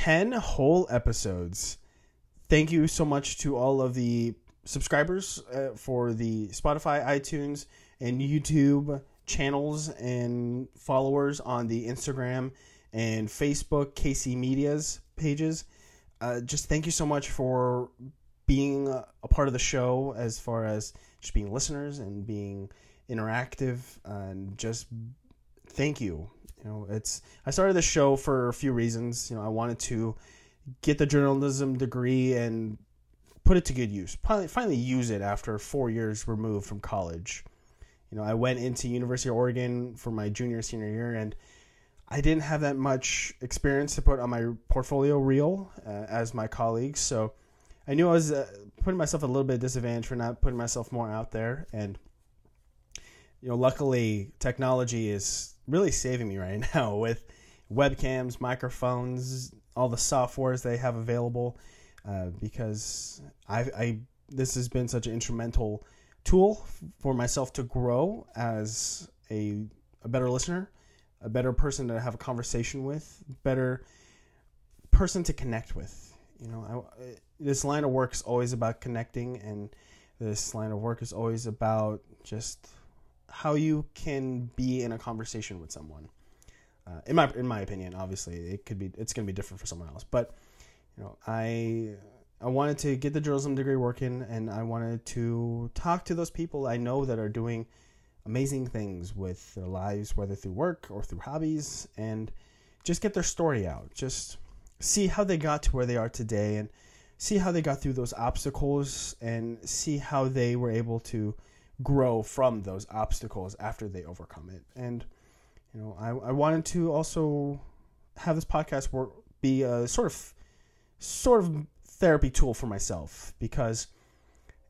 10 whole episodes. Thank you so much to all of the subscribers uh, for the Spotify, iTunes, and YouTube channels and followers on the Instagram and Facebook KC Media's pages. Uh, just thank you so much for being a part of the show as far as just being listeners and being interactive and just thank you. You know, it's I started the show for a few reasons. You know, I wanted to get the journalism degree and put it to good use. Finally, finally use it after four years removed from college. You know, I went into University of Oregon for my junior senior year, and I didn't have that much experience to put on my portfolio reel uh, as my colleagues. So I knew I was uh, putting myself a little bit disadvantage for not putting myself more out there. And you know, luckily, technology is really saving me right now with webcams, microphones, all the softwares they have available. Uh, because I, I this has been such an instrumental tool for myself to grow as a, a better listener, a better person to have a conversation with, better person to connect with. You know, I, this line of work is always about connecting, and this line of work is always about just how you can be in a conversation with someone. Uh, in my in my opinion, obviously, it could be it's going to be different for someone else, but you know, I I wanted to get the journalism degree working, and I wanted to talk to those people I know that are doing amazing things with their lives, whether through work or through hobbies, and just get their story out. Just see how they got to where they are today, and see how they got through those obstacles, and see how they were able to grow from those obstacles after they overcome it. And you know, I, I wanted to also have this podcast work be a sort of sort of therapy tool for myself because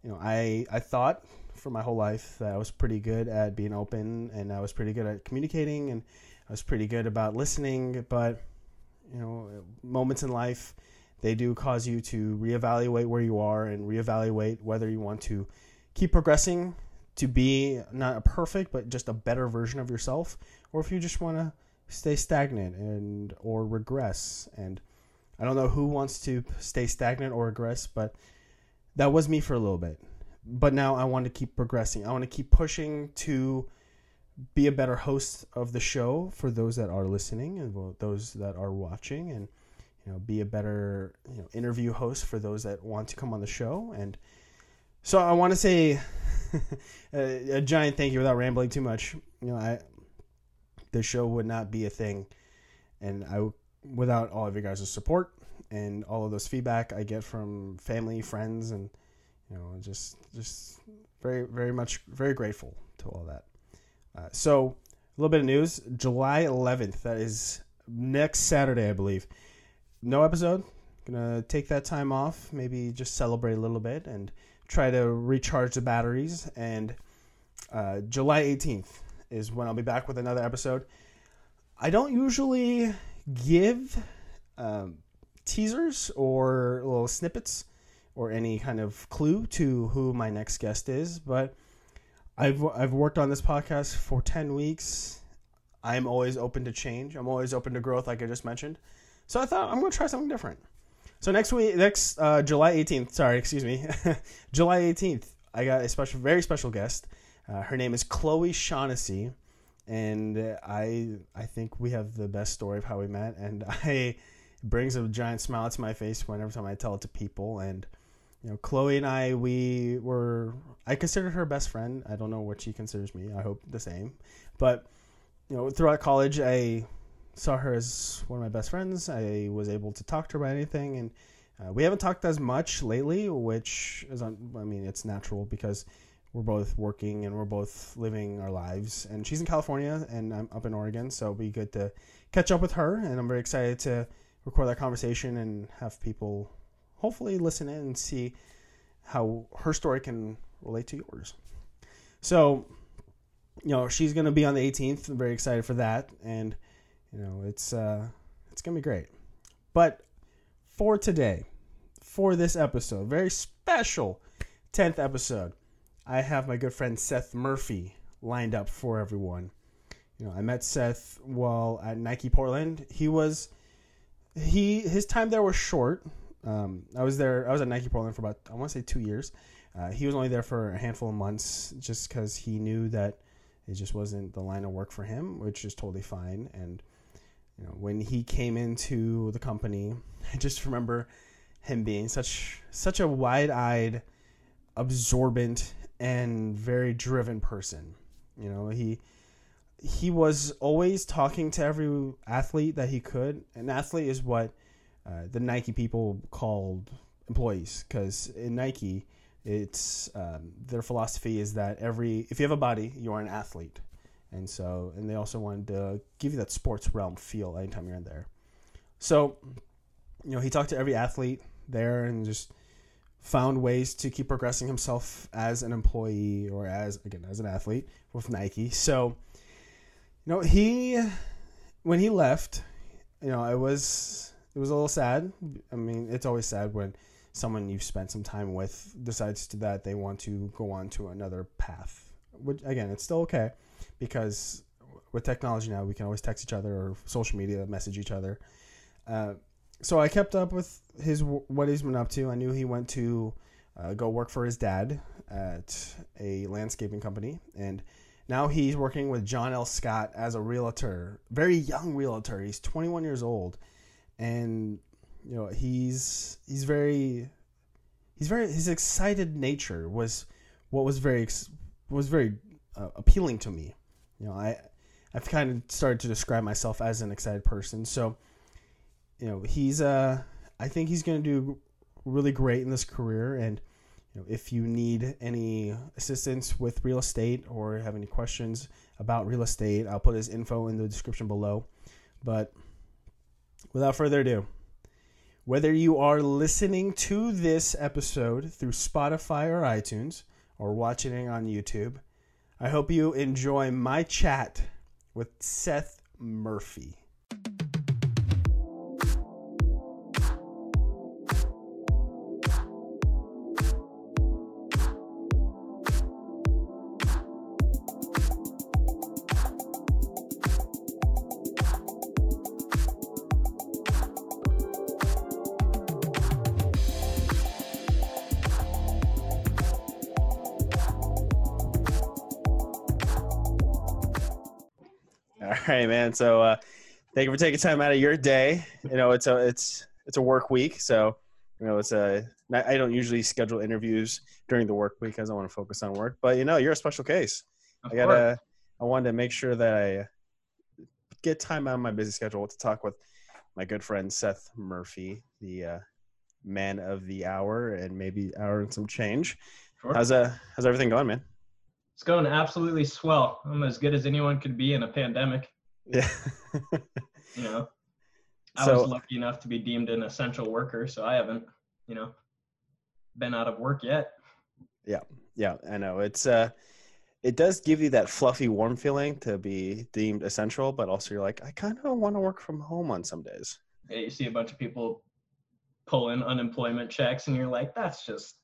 you know I I thought for my whole life that I was pretty good at being open and I was pretty good at communicating and I was pretty good about listening but you know moments in life they do cause you to reevaluate where you are and reevaluate whether you want to keep progressing to be not a perfect but just a better version of yourself or if you just want to stay stagnant and or regress and I don't know who wants to stay stagnant or regress, but that was me for a little bit. But now I want to keep progressing. I want to keep pushing to be a better host of the show for those that are listening and those that are watching and you know be a better you know interview host for those that want to come on the show and so I want to say a, a giant thank you without rambling too much. You know, I the show would not be a thing and I without all of you guys' support and all of those feedback I get from family, friends, and you know, just just very very much very grateful to all that. Uh, so a little bit of news: July 11th, that is next Saturday, I believe. No episode. Gonna take that time off, maybe just celebrate a little bit and try to recharge the batteries. And uh, July 18th is when I'll be back with another episode. I don't usually give um, teasers or little snippets or any kind of clue to who my next guest is, but I've I've worked on this podcast for 10 weeks. I'm always open to change. I'm always open to growth like I just mentioned. So I thought I'm going to try something different. So next week next uh, July 18th, sorry, excuse me. July 18th, I got a special very special guest. Uh, her name is Chloe Shaughnessy and I I think we have the best story of how we met, and I brings a giant smile to my face whenever time I tell it to people. And you know, Chloe and I we were I considered her best friend. I don't know what she considers me. I hope the same, but you know, throughout college I saw her as one of my best friends. I was able to talk to her about anything, and uh, we haven't talked as much lately, which is on, I mean it's natural because we're both working and we're both living our lives. And she's in California and I'm up in Oregon, so it'll be good to catch up with her. And I'm very excited to record that conversation and have people hopefully listen in and see how her story can relate to yours. So, you know, she's going to be on the 18th. I'm very excited for that, and you know, it's uh, it's to be great. But for today, for this episode, very special 10th episode, I have my good friend Seth Murphy lined up for everyone. You know, I met Seth while at Nike Portland. He was he his time there was short. Um, I was there. I was at Nike Portland for about I want to say two years. Uh, he was only there for a handful of months, just because he knew that it just wasn't the line of work for him, which is totally fine. And you know, when he came into the company, I just remember him being such such a wide-eyed, absorbent, and very driven person. You know, he he was always talking to every athlete that he could. An athlete is what uh, the Nike people called employees, because in Nike, it's um, their philosophy is that every if you have a body, you are an athlete, and so and they also wanted to give you that sports realm feel anytime you're in there. So, you know, he talked to every athlete there and just found ways to keep progressing himself as an employee or as again as an athlete with Nike. So you know, he when he left, you know, it was it was a little sad. I mean, it's always sad when someone you've spent some time with decides that they want to go on to another path. Which again, it's still okay because with technology now, we can always text each other or social media message each other. Uh, so I kept up with his what he's been up to. I knew he went to uh, go work for his dad at a landscaping company, and now he's working with John L. Scott as a realtor, very young realtor. He's 21 years old, and you know he's he's very he's very his excited nature was what was very was very uh, appealing to me. You know, I I've kind of started to describe myself as an excited person. So, you know, he's uh I think he's going to do really great in this career and you know, if you need any assistance with real estate or have any questions about real estate, I'll put his info in the description below. But without further ado, whether you are listening to this episode through Spotify or iTunes or watching it on YouTube, I hope you enjoy my chat with Seth Murphy. Right, man. So uh, thank you for taking time out of your day. You know, it's a it's it's a work week, so you know it's a. I don't usually schedule interviews during the work week because I want to focus on work. But you know, you're a special case. Of I gotta. Course. I wanted to make sure that I get time out of my busy schedule to talk with my good friend Seth Murphy, the uh, man of the hour and maybe hour and some change. Sure. How's uh how's everything going, man? It's going absolutely swell. I'm as good as anyone could be in a pandemic. Yeah. you know, I so, was lucky enough to be deemed an essential worker, so I haven't, you know, been out of work yet. Yeah, yeah, I know. It's uh, it does give you that fluffy, warm feeling to be deemed essential, but also you're like, I kind of want to work from home on some days. Yeah, you see a bunch of people pulling unemployment checks, and you're like, that's just.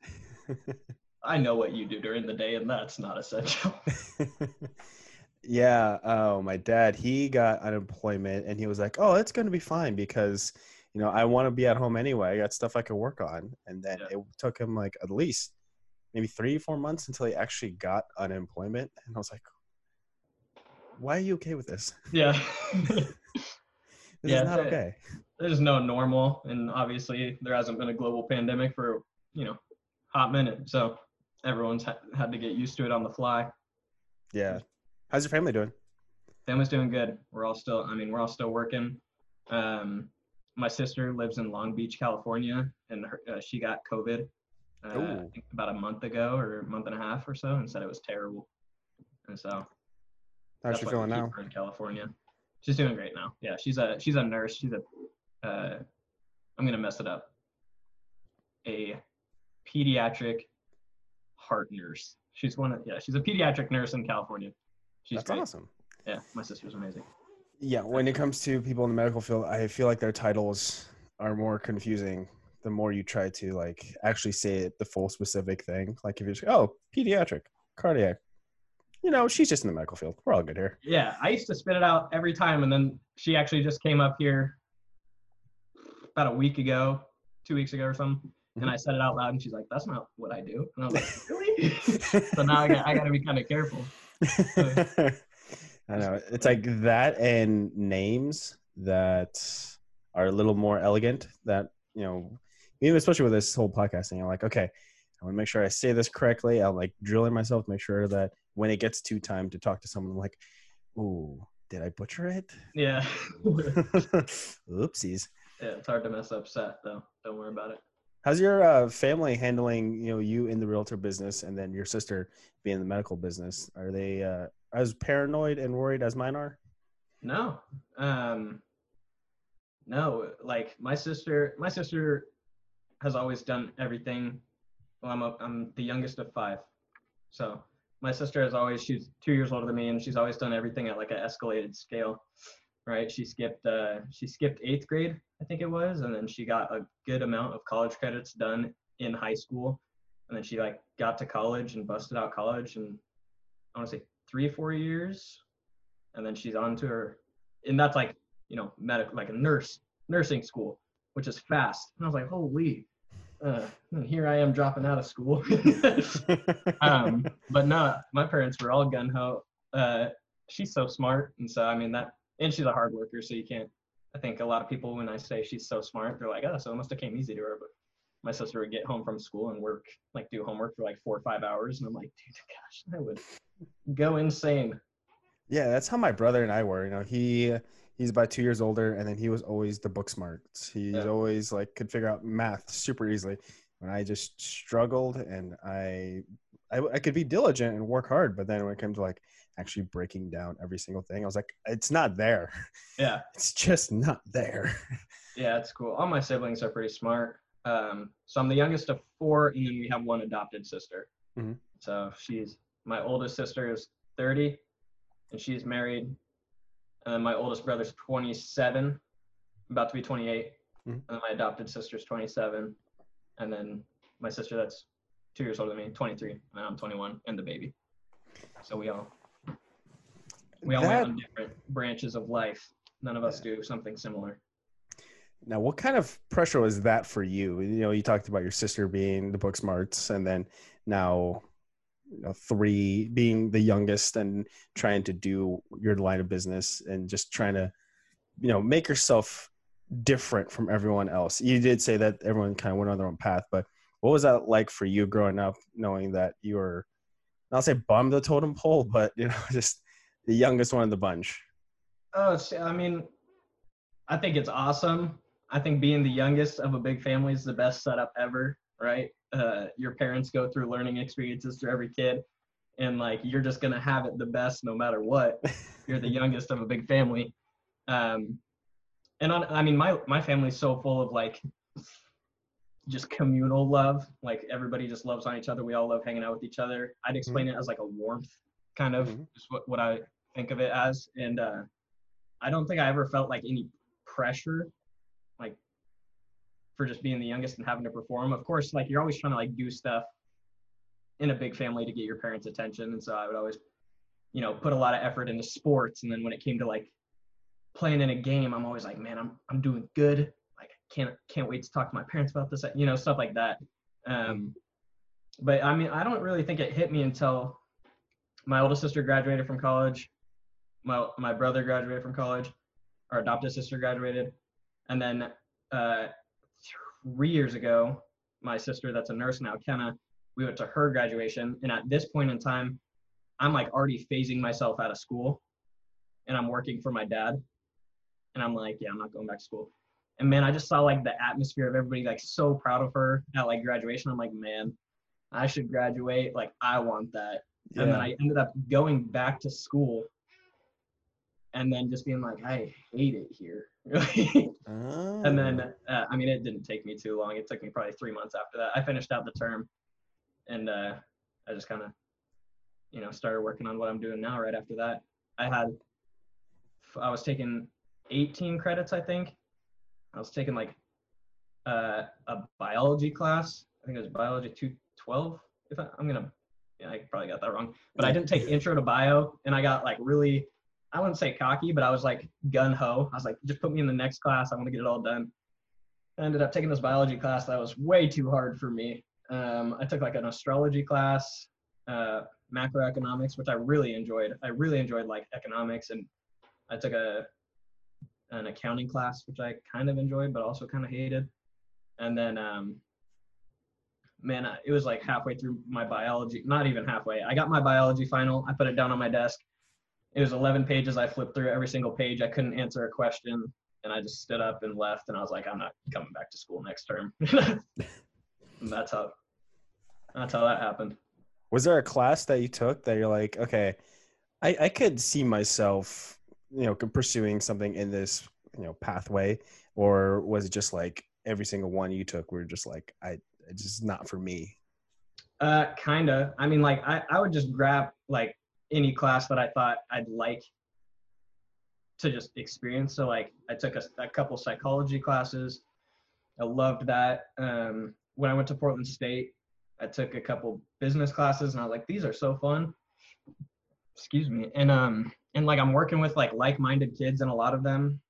I know what you do during the day, and that's not essential. Yeah. Oh, my dad, he got unemployment and he was like, oh, it's going to be fine because, you know, I want to be at home anyway. I got stuff I could work on. And then yeah. it took him like at least maybe three, four months until he actually got unemployment. And I was like, why are you okay with this? Yeah. this yeah, is not okay. There's no normal. And obviously, there hasn't been a global pandemic for, you know, hot minute. So everyone's ha- had to get used to it on the fly. Yeah. How's your family doing? Family's doing good. We're all still, I mean, we're all still working. Um, my sister lives in Long Beach, California, and her, uh, she got COVID uh, about a month ago or a month and a half or so, and said it was terrible. And so, how's she feeling now? in California, she's doing great now. Yeah, she's a she's a nurse. She's a uh, I'm gonna mess it up. A pediatric heart nurse. She's one of yeah, she's a pediatric nurse in California. She's That's great. awesome. Yeah, my sister's amazing. Yeah, when it comes to people in the medical field, I feel like their titles are more confusing the more you try to like actually say it the full specific thing. Like if you're just, oh, pediatric, cardiac. You know, she's just in the medical field. We're all good here. Yeah, I used to spit it out every time, and then she actually just came up here about a week ago, two weeks ago or something, and I mm-hmm. said it out loud, and she's like, "That's not what I do." And I was like, "Really?" so now I got, I got to be kind of careful. I know it's like that and names that are a little more elegant. That you know, even especially with this whole podcasting, I'm like, okay, I want to make sure I say this correctly. I'll like drill in myself, make sure that when it gets to time to talk to someone, I'm like, ooh, did I butcher it? Yeah. Oopsies. Yeah, it's hard to mess up Seth though. Don't worry about it. How's your uh, family handling, you know, you in the realtor business and then your sister being in the medical business? Are they uh, as paranoid and worried as mine are? No. Um, no, like my sister, my sister has always done everything. Well, I'm a, I'm the youngest of five, so my sister has always she's two years older than me, and she's always done everything at like an escalated scale, right? She skipped uh, she skipped eighth grade, I think it was, and then she got a good amount of college credits done in high school, and then she like got to college and busted out college, and I want to say three four years, and then she's on to her, and that's like you know, medical, like a nurse, nursing school, which is fast. And I was like, holy, uh, here I am dropping out of school. um, but no, my parents were all gun ho. Uh, she's so smart, and so I mean that, and she's a hard worker, so you can't. I think a lot of people, when I say she's so smart, they're like, oh, so it must have came easy to her. But my sister would get home from school and work, like do homework for like four or five hours, and I'm like, dude, gosh, I would go insane. Yeah, that's how my brother and I were. You know, he he's about two years older, and then he was always the book smart. He's yeah. always like could figure out math super easily. When I just struggled, and I, I, I could be diligent and work hard, but then when it came to like actually breaking down every single thing, I was like, it's not there. Yeah, it's just not there. Yeah, it's cool. All my siblings are pretty smart. Um, so I'm the youngest of four, and then we have one adopted sister. Mm-hmm. So she's my oldest sister is 30, and she's married and then my oldest brother's 27, about to be 28. Mm-hmm. And then my adopted sister's 27. And then my sister that's two years older than me, 23. And I'm 21, and the baby. So we all we all that, on different branches of life. None of us do something similar. Now, what kind of pressure was that for you? You know, you talked about your sister being the book smarts, and then now you know, three being the youngest and trying to do your line of business and just trying to you know make yourself different from everyone else you did say that everyone kind of went on their own path but what was that like for you growing up knowing that you were not say, bummed the totem pole but you know just the youngest one in the bunch. Oh i mean i think it's awesome. I think being the youngest of a big family is the best setup ever right? Uh, your parents go through learning experiences for every kid and like you're just gonna have it the best no matter what. You're the youngest of a big family. Um, and on, i mean my my family's so full of like just communal love. Like everybody just loves on each other. We all love hanging out with each other. I'd explain mm-hmm. it as like a warmth kind of mm-hmm. is what, what i think of it as and uh, i don't think i ever felt like any pressure like for just being the youngest and having to perform. Of course, like you're always trying to like do stuff in a big family to get your parents' attention. And so I would always, you know, put a lot of effort into sports. And then when it came to like playing in a game, I'm always like, man, I'm I'm doing good. Like can't can't wait to talk to my parents about this, you know, stuff like that. Um, but I mean, I don't really think it hit me until my oldest sister graduated from college. My my brother graduated from college. Our adopted sister graduated, and then uh, three years ago, my sister that's a nurse now, Kenna, we went to her graduation. And at this point in time, I'm like already phasing myself out of school and I'm working for my dad. And I'm like, yeah, I'm not going back to school. And man, I just saw like the atmosphere of everybody like so proud of her at like graduation. I'm like, man, I should graduate. Like, I want that. Yeah. And then I ended up going back to school and then just being like, I hate it here. oh. And then, oh. uh, I mean, it didn't take me too long. It took me probably three months after that. I finished out the term, and uh, I just kind of, you know, started working on what I'm doing now. Right after that, I had, I was taking 18 credits, I think. I was taking like uh, a biology class. I think it was biology 212. If I, I'm gonna, yeah, I probably got that wrong. But I didn't take intro to bio, and I got like really I wouldn't say cocky, but I was like gun ho. I was like, just put me in the next class. I want to get it all done. I ended up taking this biology class that was way too hard for me. Um, I took like an astrology class, uh, macroeconomics, which I really enjoyed. I really enjoyed like economics, and I took a an accounting class, which I kind of enjoyed, but also kind of hated. And then, um, man, it was like halfway through my biology, not even halfway. I got my biology final. I put it down on my desk. It was 11 pages. I flipped through every single page. I couldn't answer a question. And I just stood up and left. And I was like, I'm not coming back to school next term. and that's how, that's how that happened. Was there a class that you took that you're like, okay, I, I could see myself, you know, pursuing something in this, you know, pathway, or was it just like every single one you took were just like, I, it's just not for me? Uh, kinda. I mean, like I, I would just grab like any class that I thought I'd like to just experience. So like I took a, a couple psychology classes. I loved that. Um, when I went to Portland State, I took a couple business classes and I was like, these are so fun. Excuse me. And um and like I'm working with like like-minded kids and a lot of them.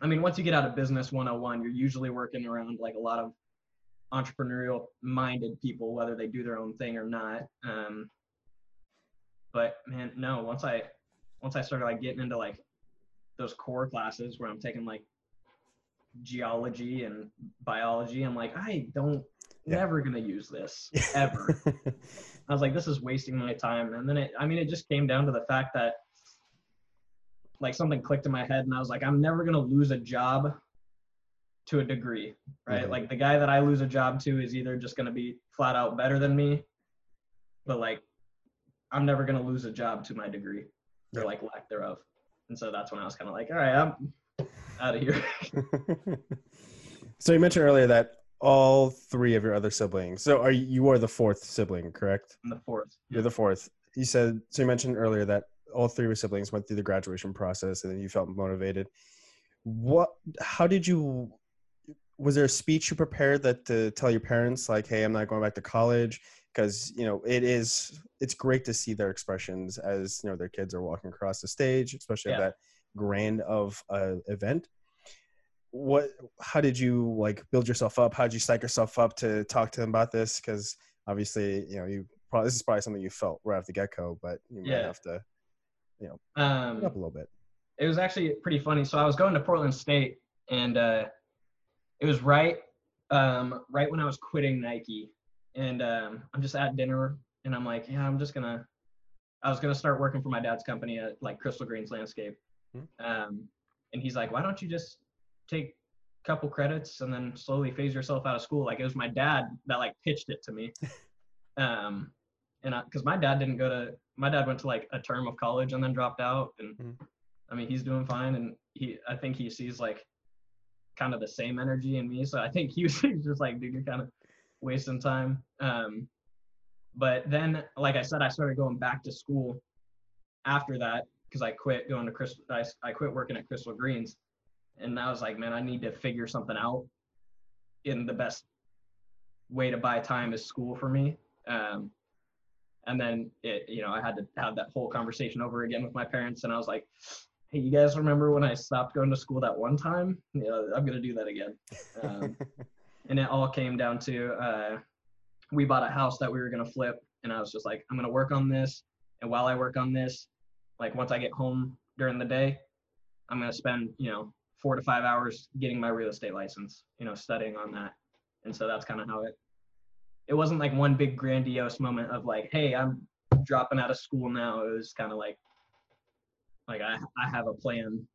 I mean, once you get out of business 101, you're usually working around like a lot of entrepreneurial minded people, whether they do their own thing or not. Um, but man, no, once I once I started like getting into like those core classes where I'm taking like geology and biology, I'm like, I don't yeah. never gonna use this ever. I was like, this is wasting my time. And then it, I mean, it just came down to the fact that like something clicked in my head, and I was like, I'm never gonna lose a job to a degree, right? Mm-hmm. Like the guy that I lose a job to is either just gonna be flat out better than me, but like I'm never gonna lose a job to my degree or like lack thereof. And so that's when I was kind of like, all right, I'm out of here. so you mentioned earlier that all three of your other siblings. So are you, you are the fourth sibling, correct? I'm the fourth. You're the fourth. You said so. You mentioned earlier that all three of your siblings went through the graduation process, and then you felt motivated. What? How did you? Was there a speech you prepared that to tell your parents, like, "Hey, I'm not going back to college," because you know it is. It's great to see their expressions as you know their kids are walking across the stage, especially yeah. at that grand of a event what how did you like build yourself up how did you psych yourself up to talk to them about this because obviously you know you probably this is probably something you felt right off the get-go but you might yeah. have to you know um, up a little bit it was actually pretty funny so i was going to portland state and uh, it was right um, right when i was quitting nike and um, i'm just at dinner and i'm like yeah i'm just gonna i was gonna start working for my dad's company at like crystal greens landscape mm-hmm. um, and he's like why don't you just take a couple credits and then slowly phase yourself out of school. Like it was my dad that like pitched it to me. um, and because my dad didn't go to, my dad went to like a term of college and then dropped out. And mm. I mean, he's doing fine. And he, I think he sees like kind of the same energy in me. So I think he was just like, dude, you're kind of wasting time. Um, but then, like I said, I started going back to school after that because I quit going to Crystal. I, I quit working at Crystal Greens, and I was like, man, I need to figure something out. In the best way to buy time is school for me. Um, and then it, you know, I had to have that whole conversation over again with my parents, and I was like, hey, you guys remember when I stopped going to school that one time? Yeah, I'm gonna do that again. Um, and it all came down to uh, we bought a house that we were gonna flip, and I was just like, I'm gonna work on this, and while I work on this, like once I get home during the day, I'm gonna spend, you know, four to five hours getting my real estate license, you know, studying on that. And so that's kind of how it, it wasn't like one big grandiose moment of like, hey, I'm dropping out of school now. It was kind of like, like I, I have a plan.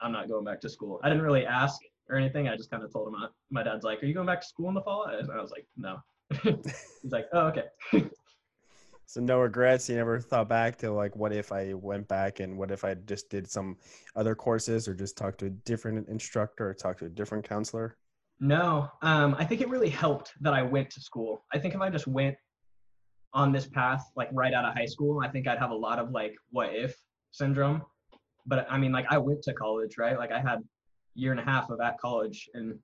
I'm not going back to school. I didn't really ask or anything. I just kind of told him, my dad's like, are you going back to school in the fall? And I was like, no. He's like, oh, okay. So no regrets. You never thought back to like, what if I went back and what if I just did some other courses or just talked to a different instructor or talked to a different counselor? No, um, I think it really helped that I went to school. I think if I just went on this path like right out of high school, I think I'd have a lot of like what if syndrome. But I mean, like I went to college, right? Like I had year and a half of at college and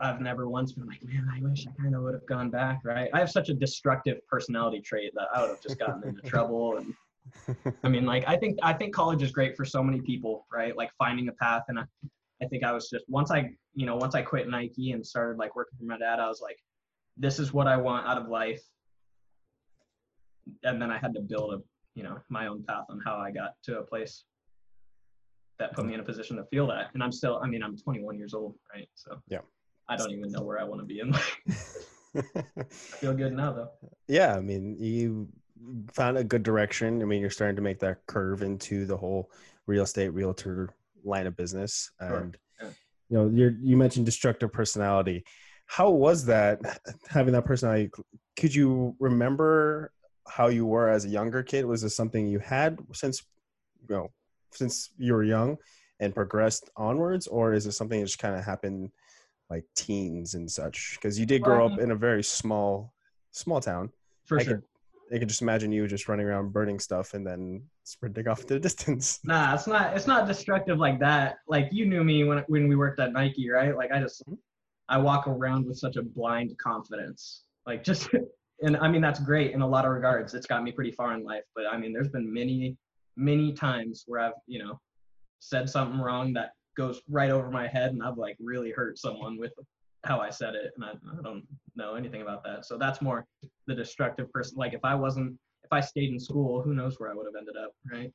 I've never once been like, man, I wish I kind of would have gone back, right? I have such a destructive personality trait that I would have just gotten into trouble. And I mean, like, I think I think college is great for so many people, right? Like finding a path, and I, I think I was just once I you know once I quit Nike and started like working for my dad, I was like, this is what I want out of life. And then I had to build a you know my own path on how I got to a place that put me in a position to feel that. And I'm still, I mean, I'm 21 years old, right? So yeah, I don't even know where I want to be in life. I feel good now though. Yeah, I mean, you found a good direction. I mean, you're starting to make that curve into the whole real estate realtor line of business, and sure. yeah. you know, you you mentioned destructive personality. How was that having that personality? Could you remember how you were as a younger kid? Was this something you had since you know since you were young and progressed onwards, or is it something that just kind of happened like teens and such? Because you did grow up in a very small small town. For I sure. Could, I could just imagine you just running around burning stuff and then sprinting off to the distance. Nah, it's not. It's not destructive like that. Like you knew me when when we worked at Nike, right? Like I just, mm-hmm. I walk around with such a blind confidence. Like just, and I mean that's great in a lot of regards. It's got me pretty far in life. But I mean, there's been many, many times where I've, you know, said something wrong that goes right over my head, and I've like really hurt someone with how I said it, and I, I don't know anything about that. So that's more the destructive person. Like if I wasn't, if I stayed in school, who knows where I would have ended up, right?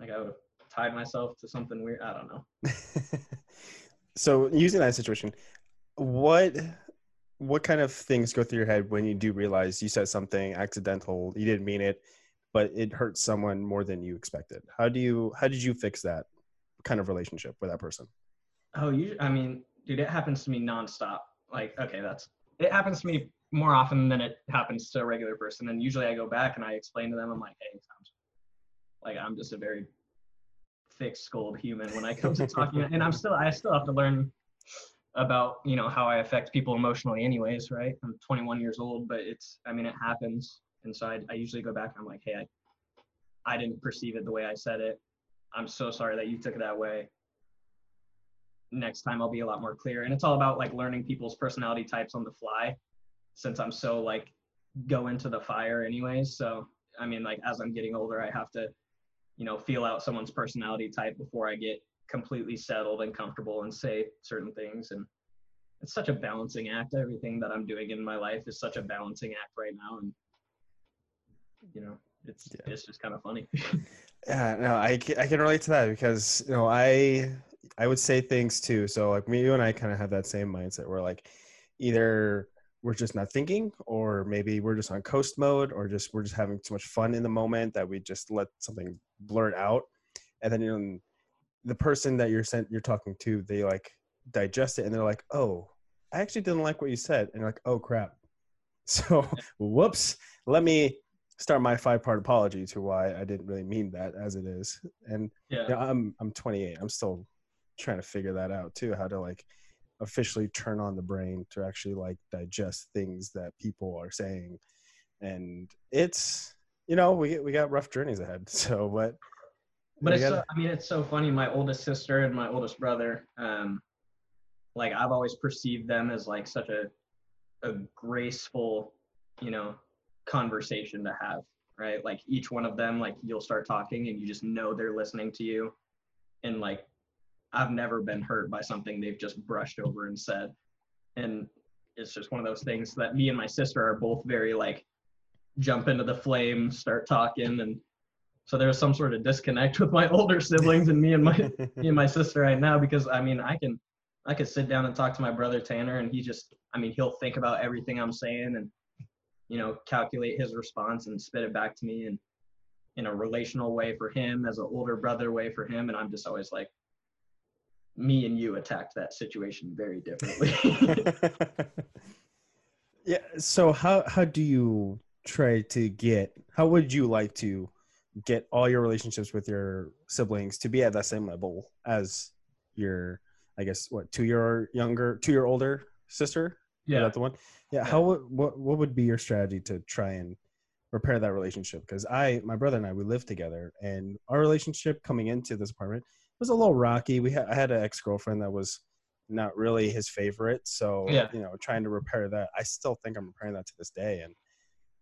Like I would have tied myself to something weird. I don't know. so using that situation, what what kind of things go through your head when you do realize you said something accidental, you didn't mean it, but it hurts someone more than you expected? How do you how did you fix that kind of relationship with that person? Oh, you. I mean, dude, it happens to me nonstop. Like, okay, that's it happens to me more often than it happens to a regular person. And usually I go back and I explain to them, I'm like, hey, like I'm just a very thick-skulled human when I come to talking, and I'm still I still have to learn about you know how I affect people emotionally, anyways, right? I'm 21 years old, but it's I mean it happens, and so I, I usually go back and I'm like, hey, I I didn't perceive it the way I said it. I'm so sorry that you took it that way next time I'll be a lot more clear. And it's all about like learning people's personality types on the fly since I'm so like go into the fire anyways. So I mean like as I'm getting older I have to, you know, feel out someone's personality type before I get completely settled and comfortable and say certain things and it's such a balancing act. Everything that I'm doing in my life is such a balancing act right now and you know, it's yeah. it's just kind of funny. yeah, no, I I can relate to that because you know I I would say things too. So like me, you and I kind of have that same mindset where like either we're just not thinking or maybe we're just on coast mode or just we're just having too much fun in the moment that we just let something blurt out and then you know the person that you're sent you're talking to they like digest it and they're like oh i actually didn't like what you said and you're like oh crap so whoops let me start my five part apology to why i didn't really mean that as it is. And yeah. you know, i'm i'm 28 i'm still trying to figure that out too how to like officially turn on the brain to actually like digest things that people are saying. And it's you know we we got rough journeys ahead so but but it's gotta... so, i mean it's so funny. My oldest sister and my oldest brother um like i've always perceived them as like such a a graceful you know conversation to have right? Like each one of them like you'll start talking and you just know they're listening to you. And like I've never been hurt by something they've just brushed over and said. And it's just one of those things that me and my sister are both very like jump into the flame, start talking. And so there's some sort of disconnect with my older siblings and me and my me and my sister right now because I mean I can I could sit down and talk to my brother Tanner and he just I mean he'll think about everything I'm saying and you know calculate his response and spit it back to me and in a relational way for him as an older brother way for him and I'm just always like me and you attacked that situation very differently. yeah. So how how do you try to get? How would you like to get all your relationships with your siblings to be at that same level as your, I guess, what two year younger, two year older sister? Yeah, that the one. Yeah. How what what would be your strategy to try and repair that relationship? Because I, my brother and I, we live together, and our relationship coming into this apartment was a little rocky. We had I had an ex girlfriend that was not really his favorite, so yeah. you know, trying to repair that. I still think I'm repairing that to this day, and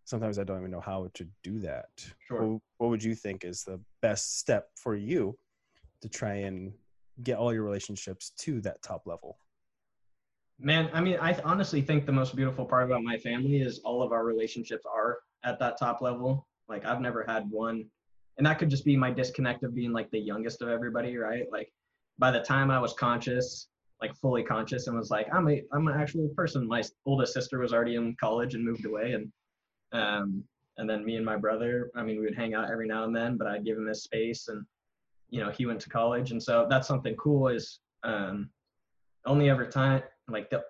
sometimes I don't even know how to do that. Sure. What, what would you think is the best step for you to try and get all your relationships to that top level? Man, I mean, I honestly think the most beautiful part about my family is all of our relationships are at that top level. Like I've never had one, and that could just be my disconnect of being like the youngest of everybody, right? Like by the time I was conscious, like fully conscious, and was like, I'm a I'm an actual person. My oldest sister was already in college and moved away, and um, and then me and my brother, I mean, we would hang out every now and then, but I'd give him his space, and you know, he went to college, and so that's something cool. Is um, only ever time like the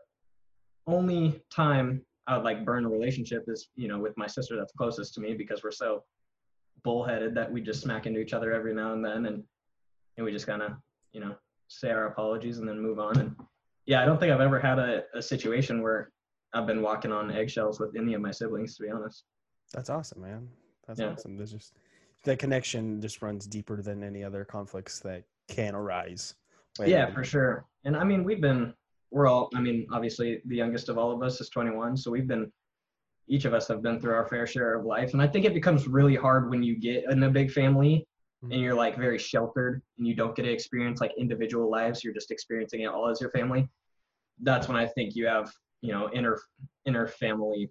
only time I would like burn a relationship is you know with my sister that's closest to me because we're so bullheaded that we just smack into each other every now and then and and we just kind of you know say our apologies and then move on and yeah I don't think I've ever had a, a situation where I've been walking on eggshells with any of my siblings to be honest. That's awesome, man. That's yeah. awesome. There's just that connection just runs deeper than any other conflicts that can arise. yeah, for sure. And I mean, we've been we're all, I mean, obviously the youngest of all of us is 21. So we've been, each of us have been through our fair share of life. And I think it becomes really hard when you get in a big family mm-hmm. and you're like very sheltered and you don't get to experience like individual lives. You're just experiencing it all as your family. That's when I think you have, you know, inner, inner family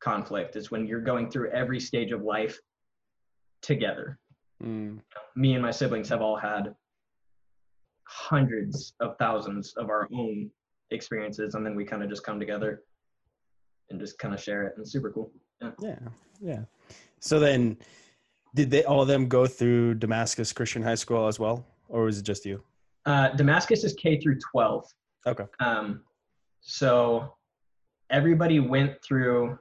conflict is when you're going through every stage of life together. Mm. Me and my siblings have all had hundreds of thousands of our own experiences and then we Kenna just come together and just kind of share it and super cool. Yeah. Yeah yeah. So then did they all of them go through damascus christian high school as well or was it just you? Uh, damascus is k through 12 okay. Um, so everybody went through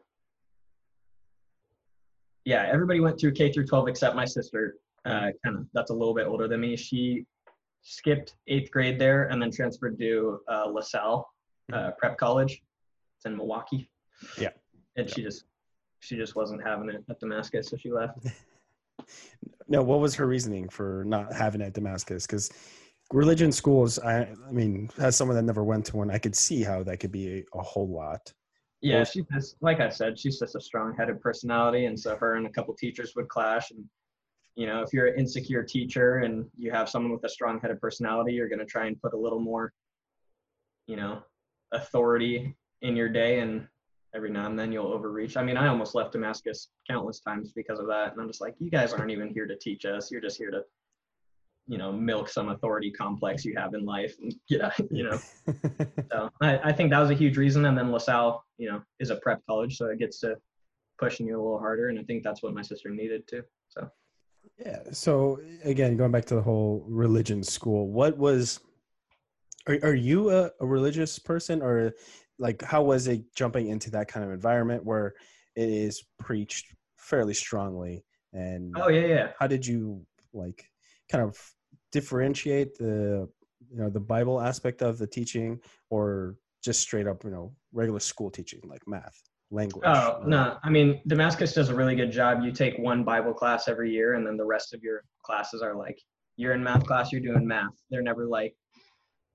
yeah everybody went through k through 12 except my sister. Uh, kind of that's a little bit older than me. She skipped eighth grade there and then transferred to uh, LaSalle uh, mm-hmm. Prep College. It's in Milwaukie. Yeah. And yeah. she just she just wasn't having it at Damascus, so she left. no, what was her reasoning for not having it at Damascus? Because religion schools, I, I mean, as someone that never went to one, I could see how that could be a, a whole lot. Yeah, she just like I said, she's just a strong-headed personality, and so her and a couple teachers would clash, and you know, if you're an insecure teacher and you have someone with a strong headed personality, you're going to try and put a little more, you know, authority in your day. And every now and then you'll overreach. I mean, I almost left Damascus countless times because of that. And I'm just like, you guys aren't even here to teach us. You're just here to, you know, milk some authority complex you have in life. And yeah, you know, so I, I think that was a huge reason. And then LaSalle, you know, is a prep college. So it gets to pushing you a little harder. And I think that's what my sister needed too. So. Yeah. So again, going back to the whole religion school, what was are are you a, a religious person or like how was it jumping into that kind of environment where it is preached fairly strongly and oh yeah yeah how did you like kind of differentiate the you know the bible aspect of the teaching or just straight up you know regular school teaching like math language. Oh, no. I mean, Damascus does a really good job. You take one Bible class every year, and then the rest of your classes are like, you're in math class, you're doing math. They're never like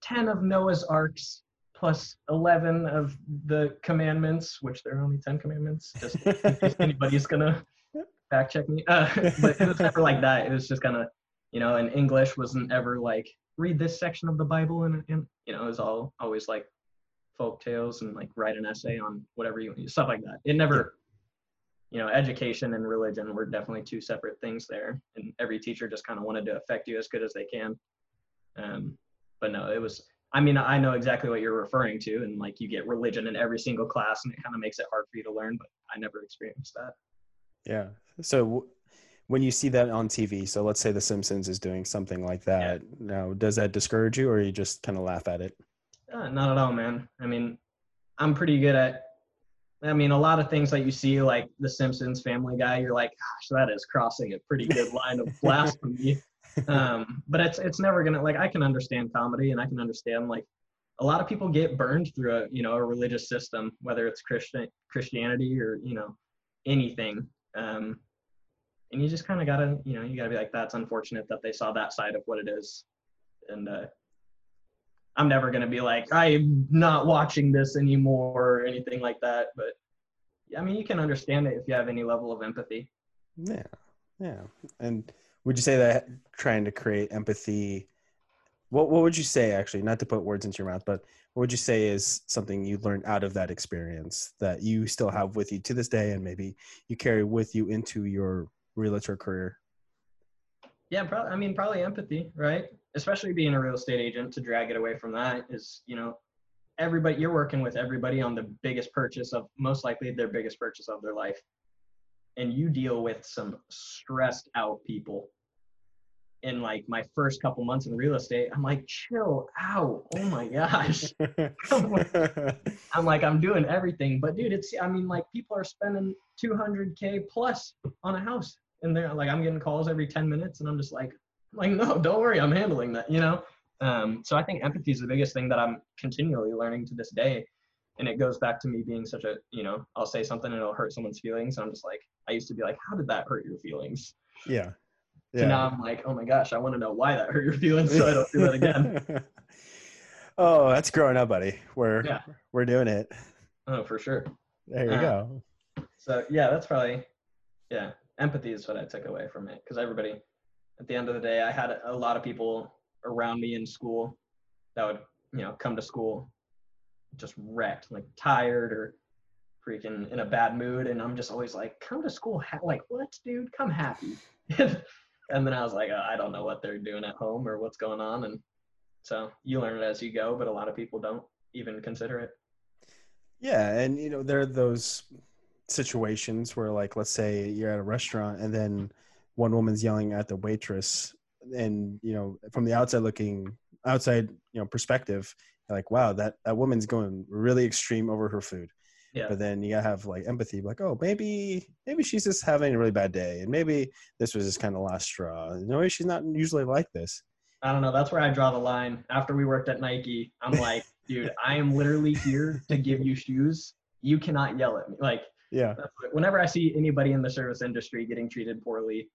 10 of Noah's arks plus 11 of the commandments, which there are only 10 commandments, just in case anybody's going to fact check me. Uh, but it was never like that. It was just kind of, you know, and English wasn't ever like, read this section of the Bible, and, and you know, it was all always like folk tales and like write an essay on whatever you stuff like that. It never, you know, education and religion were definitely two separate things there, and every teacher just kind of wanted to affect you as good as they can. Um, but no, it was. I mean, I know exactly what you're referring to, and like you get religion in every single class, and it kind of makes it hard for you to learn. But I never experienced that. Yeah. So when you see that on TV, so let's say The Simpsons is doing something like that. Yeah. Now, does that discourage you, or you just kind of laugh at it? Uh, not at all, man. I mean, I'm pretty good at. I mean, a lot of things that you see, like The Simpsons, Family Guy, you're like, gosh, that is crossing a pretty good line of blasphemy. Um, but it's it's never gonna like I can understand comedy and I can understand like a lot of people get burned through a you know a religious system, whether it's Christian Christianity or you know anything. Um, and you just kind of gotta you know you gotta be like that's unfortunate that they saw that side of what it is, and uh, I'm never going to be like, I'm not watching this anymore or anything like that. But I mean, you can understand it if you have any level of empathy. Yeah. Yeah. And would you say that trying to create empathy What What would you say, actually, not to put words into your mouth, but what would you say is something you learned out of that experience that you still have with you to this day, and maybe you carry with you into your realtor career? Yeah, probably. I mean, probably empathy, right? Especially being a real estate agent. To drag it away from that is, you know, everybody you're working with everybody on the biggest purchase of most likely their biggest purchase of their life and you deal with some stressed out people in like my first couple months in real estate i'm like chill out oh my gosh i'm like i'm doing everything but dude it's i mean like people are spending 200k plus on a house and they're like i'm getting calls every 10 minutes and i'm just like like no don't worry i'm handling that you know um, so I think empathy is the biggest thing that I'm continually learning to this day. And it goes back to me being such a, you know, I'll say something and it'll hurt someone's feelings. And I'm just like, I used to be like, how did that hurt your feelings? Yeah. yeah. So now I'm like, oh my gosh, I want to know why that hurt your feelings so I don't do that again. oh, that's growing up, buddy. We're yeah. we're doing it. Oh, for sure. There you uh, go. So yeah, that's probably yeah. Empathy is what I took away from it. Because everybody, at the end of the day, I had a lot of people around me in school that would you know come to school just wrecked like tired or freaking in a bad mood. And i'm just always like come to school ha- like what dude? Come happy. And then i was like oh, i don't know what they're doing at home or what's going on. And so you learn it as you go but a lot of people don't even consider it. Yeah and you know there are those situations where like let's say you're at a restaurant and then one woman's yelling at the waitress and you know from the outside looking outside you know perspective like wow that that woman's going really extreme over her food. Yeah. but then you gotta have like empathy like oh maybe maybe she's just having a really bad day and maybe this was just kind of last straw. No she's not usually like this. I don't know. That's where i draw the line. After we worked at nike i'm like dude i am literally here to give you shoes. You cannot yell at me. Like yeah whenever i see anybody in the service industry getting treated poorly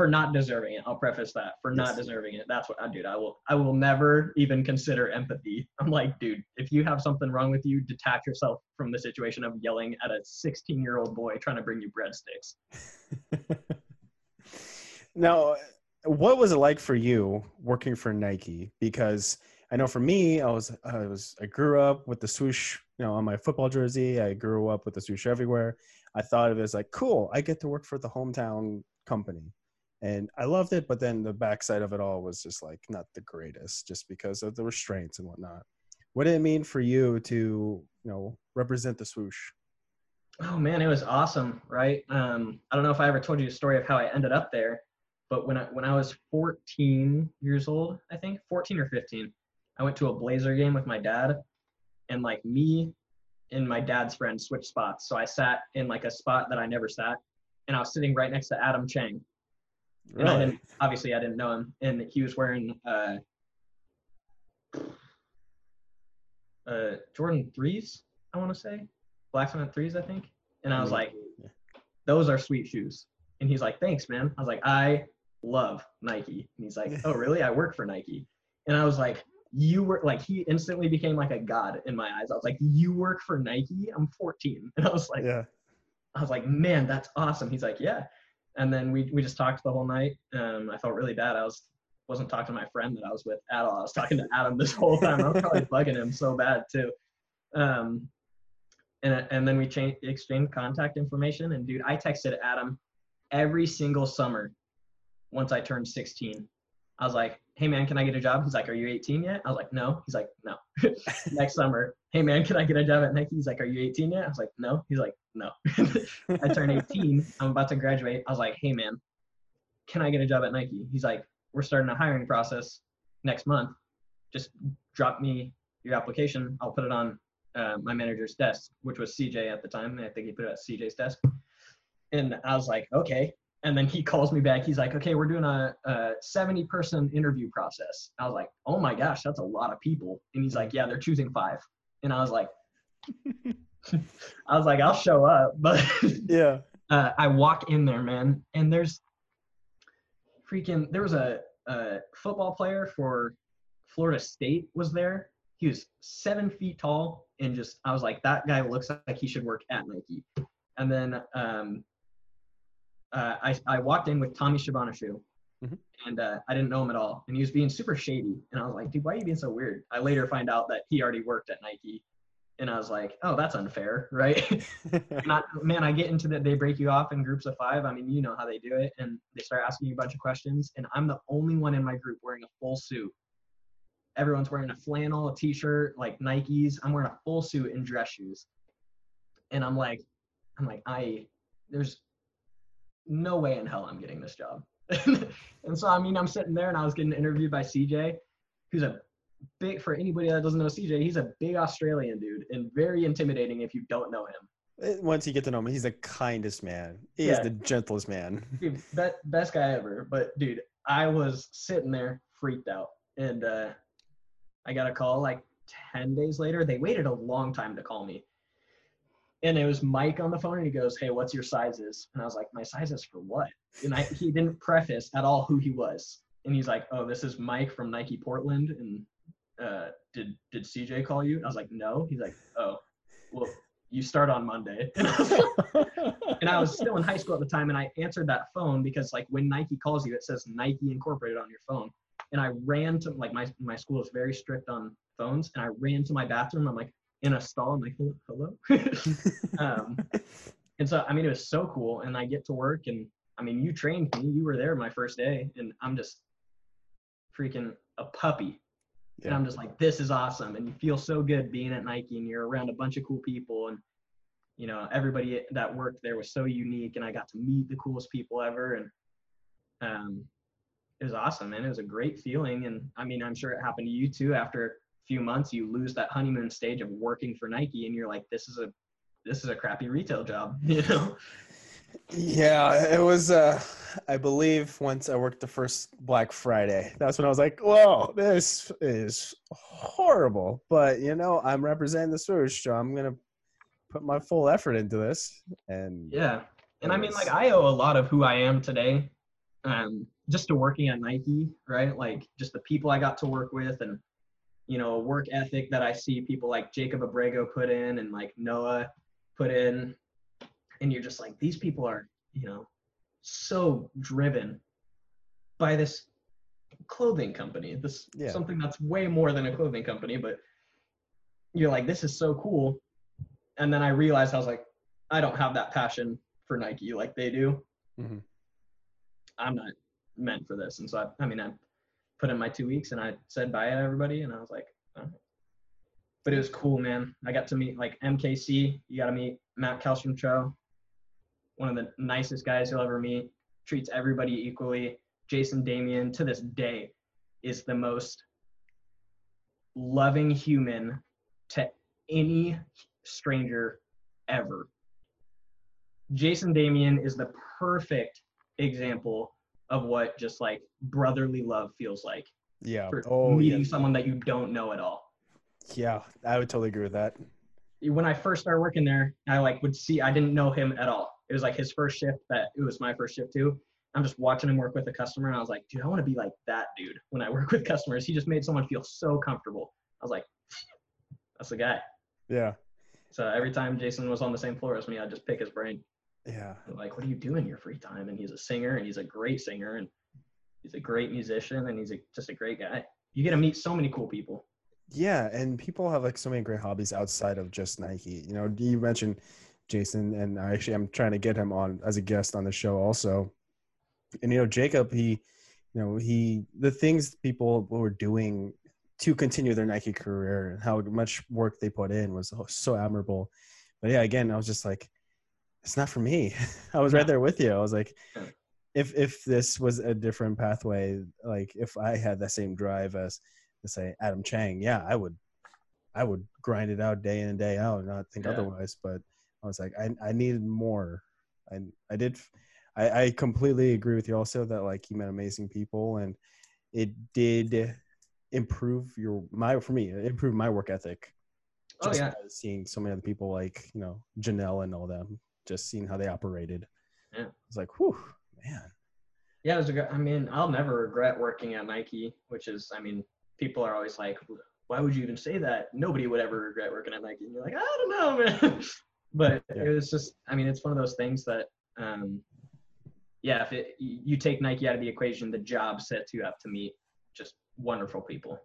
for not deserving it. I'll preface that for not deserving it. That's what I do. I will I will never even consider empathy. I'm like, dude, if you have something wrong with you, detach yourself from the situation of yelling at a 16 year old boy trying to bring you breadsticks. now, what was it like for you working for Nike? Because I know for me, I was I was I grew up with the swoosh, you know, on my football jersey. I grew up with the swoosh everywhere. I thought of it as like, cool, I get to work for the hometown company and I loved it. But then the backside of it all was just like not the greatest, just because of the restraints and whatnot. What did it mean for you to, you know, represent the swoosh? Oh man, it was awesome, right? Um, I don't know if I ever told you the story of how I ended up there, but when I when I was 14 years old, I think 14 or 15, I went to a Blazer game with my dad, and like me and my dad's friend switched spots. So I sat in like a spot that I never sat, and I was sitting right next to Adam Chang, and I didn't, obviously, I didn't know him, and he was wearing uh, uh, Jordan threes. I want to say black cement threes, I think. And I was like, "Those are sweet shoes." And he's like, "Thanks, man." I was like, "I love Nike." And he's like, "Oh, really? I work for Nike." And I was like, "You work like he instantly became like a god in my eyes." I was like, "You work for Nike? I'm 14." And I was like, "Yeah." I was like, "Man, that's awesome." He's like, "Yeah." and then we we just talked the whole night. Um, I felt really bad. I was wasn't talking to my friend that I was with at all. I was talking to Adam this whole time. I was probably bugging him so bad too. Um, and and then we changed exchanged contact information. And dude, I texted Adam every single summer once I turned 16. I was like, hey man, can I get a job? He's like, are you 18 yet? I was like, no. He's like, no. Next summer, hey man, can I get a job at Nike? He's like, are you 18 yet? I was like, no. He's like, no. I turned 18. I'm about to graduate. I was like, hey man, can I get a job at Nike? He's like, we're starting a hiring process next month. Just drop me your application. I'll put it on uh, my manager's desk, which was CJ at the time. I think he put it at CJ's desk. And I was like, okay and then he calls me back. He's like, okay, we're doing a, a 70 person interview process. I was like, oh my gosh, that's a lot of people. And he's like, yeah, they're choosing five. And I was like, I was like, I'll show up. But yeah, uh, I walk in there, man, and there's freaking, there was a, a football player for Florida State was there. He was seven feet tall and just, I was like, that guy looks like he should work at Nike. And then um, uh, I, I walked in with Tommy Shabana mm-hmm. and uh, I didn't know him at all, and he was being super shady, and I was like, dude, why are you being so weird? I later find out that he already worked at Nike, and I was like, oh, that's unfair, right? Not, man, I get into that they break you off in groups of five. I mean, you know how they do it, and they start asking you a bunch of questions, and I'm the only one in my group wearing a full suit. Everyone's wearing a flannel, a t-shirt, like Nikes. I'm wearing a full suit and dress shoes, and I'm like, I'm like, I there's no way in hell I'm getting this job. and so I mean, I'm sitting there and I was getting interviewed by CJ, who's a big for anybody that doesn't know CJ, he's a big Australian dude and very intimidating if you don't know him. Eh, once you get to know him, he's the kindest man. He yeah. is the gentlest man. Dude, best, best guy ever. But dude, I was sitting there freaked out, and uh, I got a call like ten days later. They waited a long time to call me, and it was Mike on the phone, and he goes, "Hey, what's your sizes?" And I was like, "My sizes for what?" And I, he didn't preface at all who he was, and he's like, "Oh, this is Mike from Nike Portland," and uh, did did CJ call you? I was like, no. He's like, oh, well, you start on Monday. And I, like, and I was still in high school at the time, and I answered that phone because like when Nike calls you, it says Nike Incorporated on your phone. And I ran to like my my school is very strict on phones, and I ran to my bathroom. I'm like in a stall. I'm like, hello. um, and so I mean, it was so cool, and I get to work, and I mean, you trained me. You were there my first day, and I'm just freaking a puppy yeah. And I'm just like, this is awesome. And you feel so good being at Nike and you're around a bunch of cool people. And, you know, everybody that worked there was so unique. And I got to meet the coolest people ever. And um, it was awesome, man. It was a great feeling. And I mean, I'm sure it happened to you too. After few months, you lose that honeymoon stage of working for Nike and you're like, this is a, this is a crappy retail job, you know? Yeah, it was. Uh, I believe once I worked the first Black Friday. That's when I was like, "Whoa, this is horrible." But you know, I'm representing the swoosh, so I'm gonna put my full effort into this. And yeah, and I mean, like, I owe a lot of who I am today, um, just to working at Nike, right? Like, just the people I got to work with, and you know, a work ethic that I see people like Jacob Abrego put in, and like Noah put in and you're just like these people are you know so driven by this clothing company this yeah. something that's way more than a clothing company but you're like this is so cool and then i realized i was like i don't have that passion for nike like they do mm-hmm. i'm not meant for this and so I, I mean i put in my two weeks and i said bye to everybody and i was like oh. but it was cool man i got to meet like mkc you got to meet matt Kellstrom one of the nicest guys you'll ever meet, treats everybody equally. Jason Damian, to this day, is the most loving human to any stranger ever. Jason Damian is the perfect example of what just like brotherly love feels like. Yeah. For oh, meeting yeah. someone that you don't know at all. Yeah, I would totally agree with that. When I first started working there, I like would see I didn't know him at all it was like his first shift that it was my first shift too. I'm just watching him work with a customer and I was like, dude, I want to be like that dude when I work with customers. He just made someone feel so comfortable. I was like, that's the guy. Yeah. So every time Jason was on the same floor as me, I'd just pick his brain. Yeah. Like, what do you do in your free time? And he's a singer and he's a great singer and he's a great musician and he's a, just a great guy. You get to meet so many cool people. Yeah, and people have like so many great hobbies outside of just Nike. You know, you mentioned Jason, and I actually I'm trying to get him on as a guest on the show also. And you know, Jacob, he, you know, he the things people were doing to continue their Nike career and how much work they put in was so admirable. But yeah, again, I was just like, it's not for me. I was right there with you. I was like, if if this was a different pathway, like if I had that same drive as, let's say Adam Chang, yeah, I would, I would grind it out day in and day out and not think yeah. otherwise. But I was like, I, I needed more. I, I did. I, I completely agree with you also that like you met amazing people and it did improve your my for me improve my work ethic. Oh, just oh yeah. Seeing so many other people like you know Janelle and all them, just seeing how they operated. Yeah. It's like, whew, man. Yeah, it was a good. I mean, I'll never regret working at Nike, which is, I mean, people are always like, why would you even say that? Nobody would ever regret working at Nike. And you're like, I don't know, man. but yeah. it was just i mean it's one of those things that um yeah, if it, you take Nike out of the equation, the job sets you up to meet just wonderful people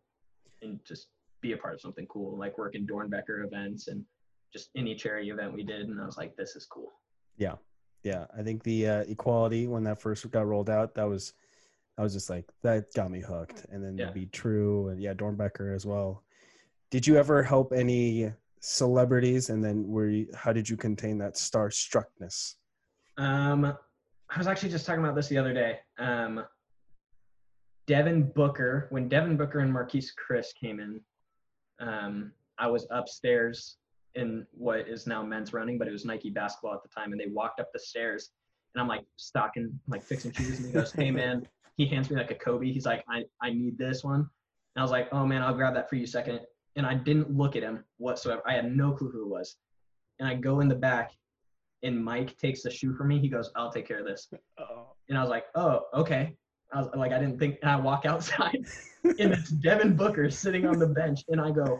and just be a part of something cool, like work in Doernbecher events and just any charity event we did. And I was like, this is cool. Yeah. Yeah. I think the uh, equality when that first got rolled out, that was, I was just like, that got me hooked. And then yeah. be true. And yeah, Doernbecher as well. Did you ever help any celebrities? And then were you, how did you contain that starstruckness? Um, I was actually just talking about this the other day. Um, Devin Booker, when Devin Booker and Marquese Chriss came in, um, I was upstairs in what is now men's running, but it was Nike basketball at the time, and they walked up the stairs, and I'm like stocking, like fixing shoes, and he goes, "Hey man," he hands me like a Kobe. He's like, "I I need this one," and I was like, "Oh man, I'll grab that for you a second. And I didn't look at him whatsoever. I had no clue who it was, and I go in the back, and Mike takes the shoe for me. He goes, "I'll take care of this," Uh-oh. and I was like, "Oh, okay." I was like, I didn't think. And I walk outside, and it's Devin Booker sitting on the bench, and I go,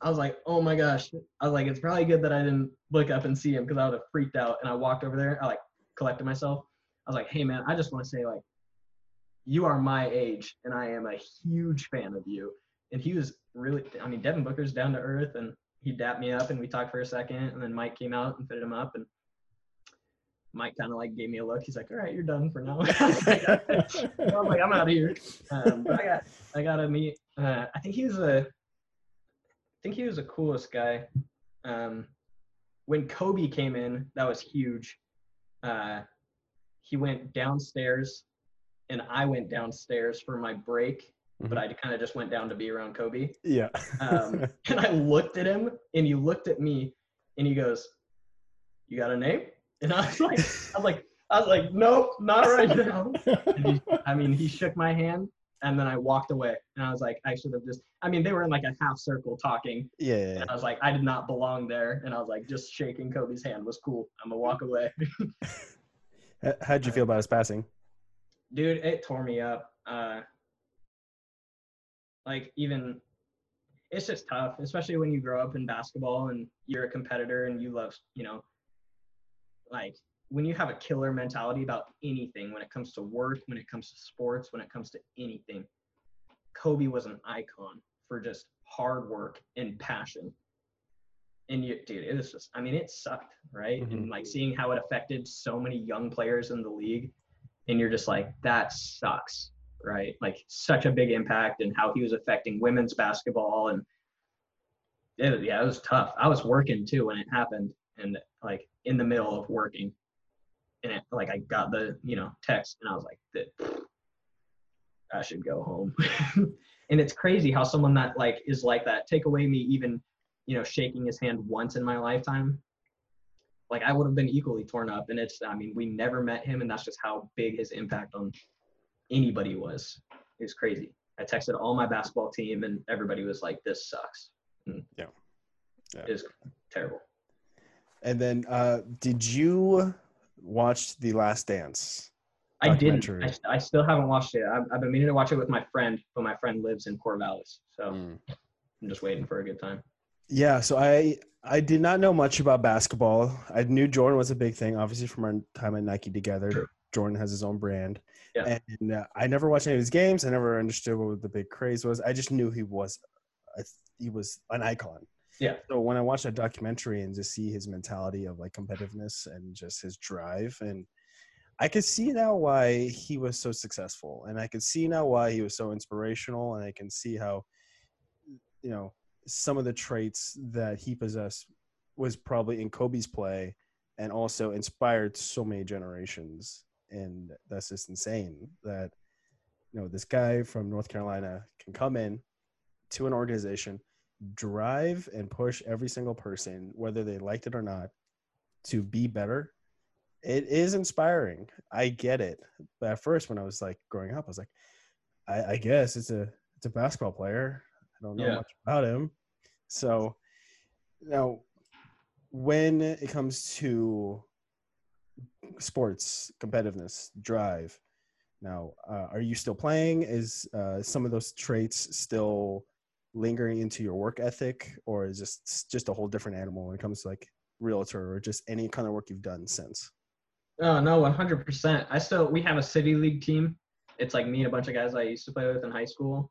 I was like, oh my gosh. I was like, it's probably good that I didn't look up and see him because I would have freaked out. And I walked over there. I like collected myself. I was like, hey man, I just want to say like, you are my age, and I am a huge fan of you. And he was really, I mean, Devin Booker's down to earth, and he dapped me up, and we talked for a second, and then Mike came out and fitted him up, and Mike kind of like gave me a look. He's like, "All right, you're done for now." I'm like, "I'm out of here." Um, I got, I got to meet. Uh, I think he was a, think he was the coolest guy. Um, when Kobe came in, that was huge. Uh, he went downstairs, and I went downstairs for my break, mm-hmm. but I kind of just went down to be around Kobe. Yeah. um, and I looked at him, and he looked at me, and he goes, "You got a name?" And I was like, I was like, I was like, nope, not right now. He, I mean, he shook my hand and then I walked away. And I was like, I should have just, I mean, they were in like a half circle talking. Yeah. yeah, And I was like, I did not belong there. And I was like, just shaking Kobe's hand was cool. I'm going to walk away. How'd you feel about his passing? Dude, it tore me up. Uh, like, even, it's just tough, especially when you grow up in basketball and you're a competitor and you love, you know, like when you have a killer mentality about anything, when it comes to work, when it comes to sports, when it comes to anything, Kobe was an icon for just hard work and passion. And you, dude, it was just, I mean, it sucked, right? Mm-hmm. And like seeing how it affected so many young players in the league. And you're just like, that sucks, right? Like such a big impact and how he was affecting women's basketball. And it, yeah, it was tough. I was working too when it happened. And like in the middle of working and it, like I got the you know text and I was like I should go home. And it's crazy how someone that like is like that take away me even you know shaking his hand once in my lifetime like I would have been equally torn up. And it's I mean we never met him and that's just how big his impact on anybody was. It was crazy. I texted all my basketball team and everybody was like this sucks. And yeah, yeah. it was terrible. And then, uh, did you watch The Last Dance? I didn't. I, I, still haven't watched it. I've, I've, been meaning to watch it with my friend, but my friend lives in Corvallis, so mm. I'm just waiting for a good time. Yeah, so I I did not know much about basketball. I knew Jordan was a big thing, obviously from our time at Nike together. Sure. Jordan has his own brand, yeah. and uh, I never watched any of his games. I never understood what the big craze was. I just knew he was, he was an icon. Yeah. So when I watch that documentary and just see his mentality of like competitiveness and just his drive and I could see now why he was so successful and I could see now why he was so inspirational and I can see how you know some of the traits that he possessed was probably in Kobe's play and also inspired so many generations and that's just insane that you know this guy from North Carolina can come in to an organization drive and push every single person, whether they liked it or not, to be better. It is inspiring. I get it. But at first, when I was like growing up, I was like, I, I guess it's a it's a basketball player. I don't know yeah. much about him. So now, when it comes to sports competitiveness, drive, now uh, are you still playing? Is uh, some of those traits still lingering into your work ethic or is this just a whole different animal when it comes to like realtor or just any kind of work you've done since Oh no, one hundred percent. I still we have a city league team. It's like me and a bunch of guys I used to play with in high school.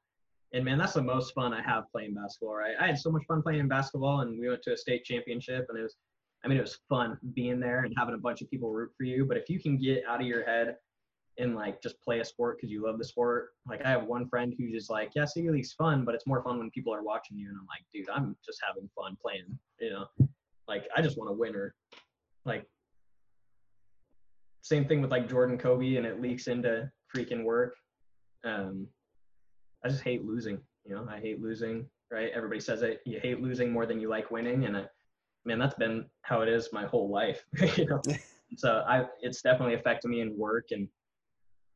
And man, that's the most fun I have playing basketball, right? I had so much fun playing basketball and we went to a state championship and it was I mean it was fun being there and having a bunch of people root for you. But if you can get out of your head and like just play a sport because you love the sport. Like I have one friend who's just like, yeah, city league's fun, but it's more fun when people are watching you. And I'm like, dude, I'm just having fun playing. You know, like I just want to win or like same thing with like Jordan Kobe and it leaks into freaking work. Um, I just hate losing. You know, I hate losing. Right? Everybody says it. You hate losing more than you like winning, and I, man, that's been how it is my whole life. you know, so I it's definitely affected me in work and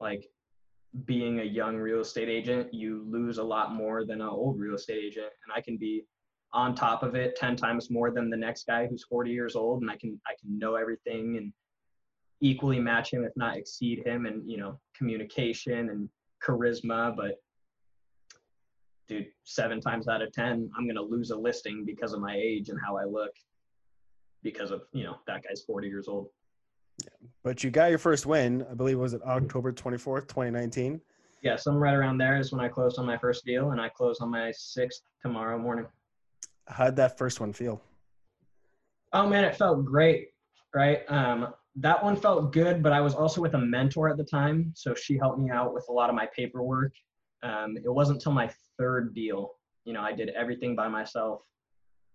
like being a young real estate agent. You lose a lot more than an old real estate agent, and I can be on top of it 10 times more than the next guy who's 40 years old and i can i can know everything and equally match him, if not exceed him, and you know, communication and charisma. But dude, seven times out of ten, I'm gonna lose a listing because of my age and how I look, because of you know that guy's 40 years old. But you got your first win, I believe, was it October 24th, 2019? Yeah, some right around there is when I closed on my first deal, and I close on my sixth tomorrow morning. How'd that first one feel? Oh man, it felt great, right? Um, that one felt good, but I was also with a mentor at the time, so she helped me out with a lot of my paperwork. Um, it wasn't until my third deal, you know, I did everything by myself.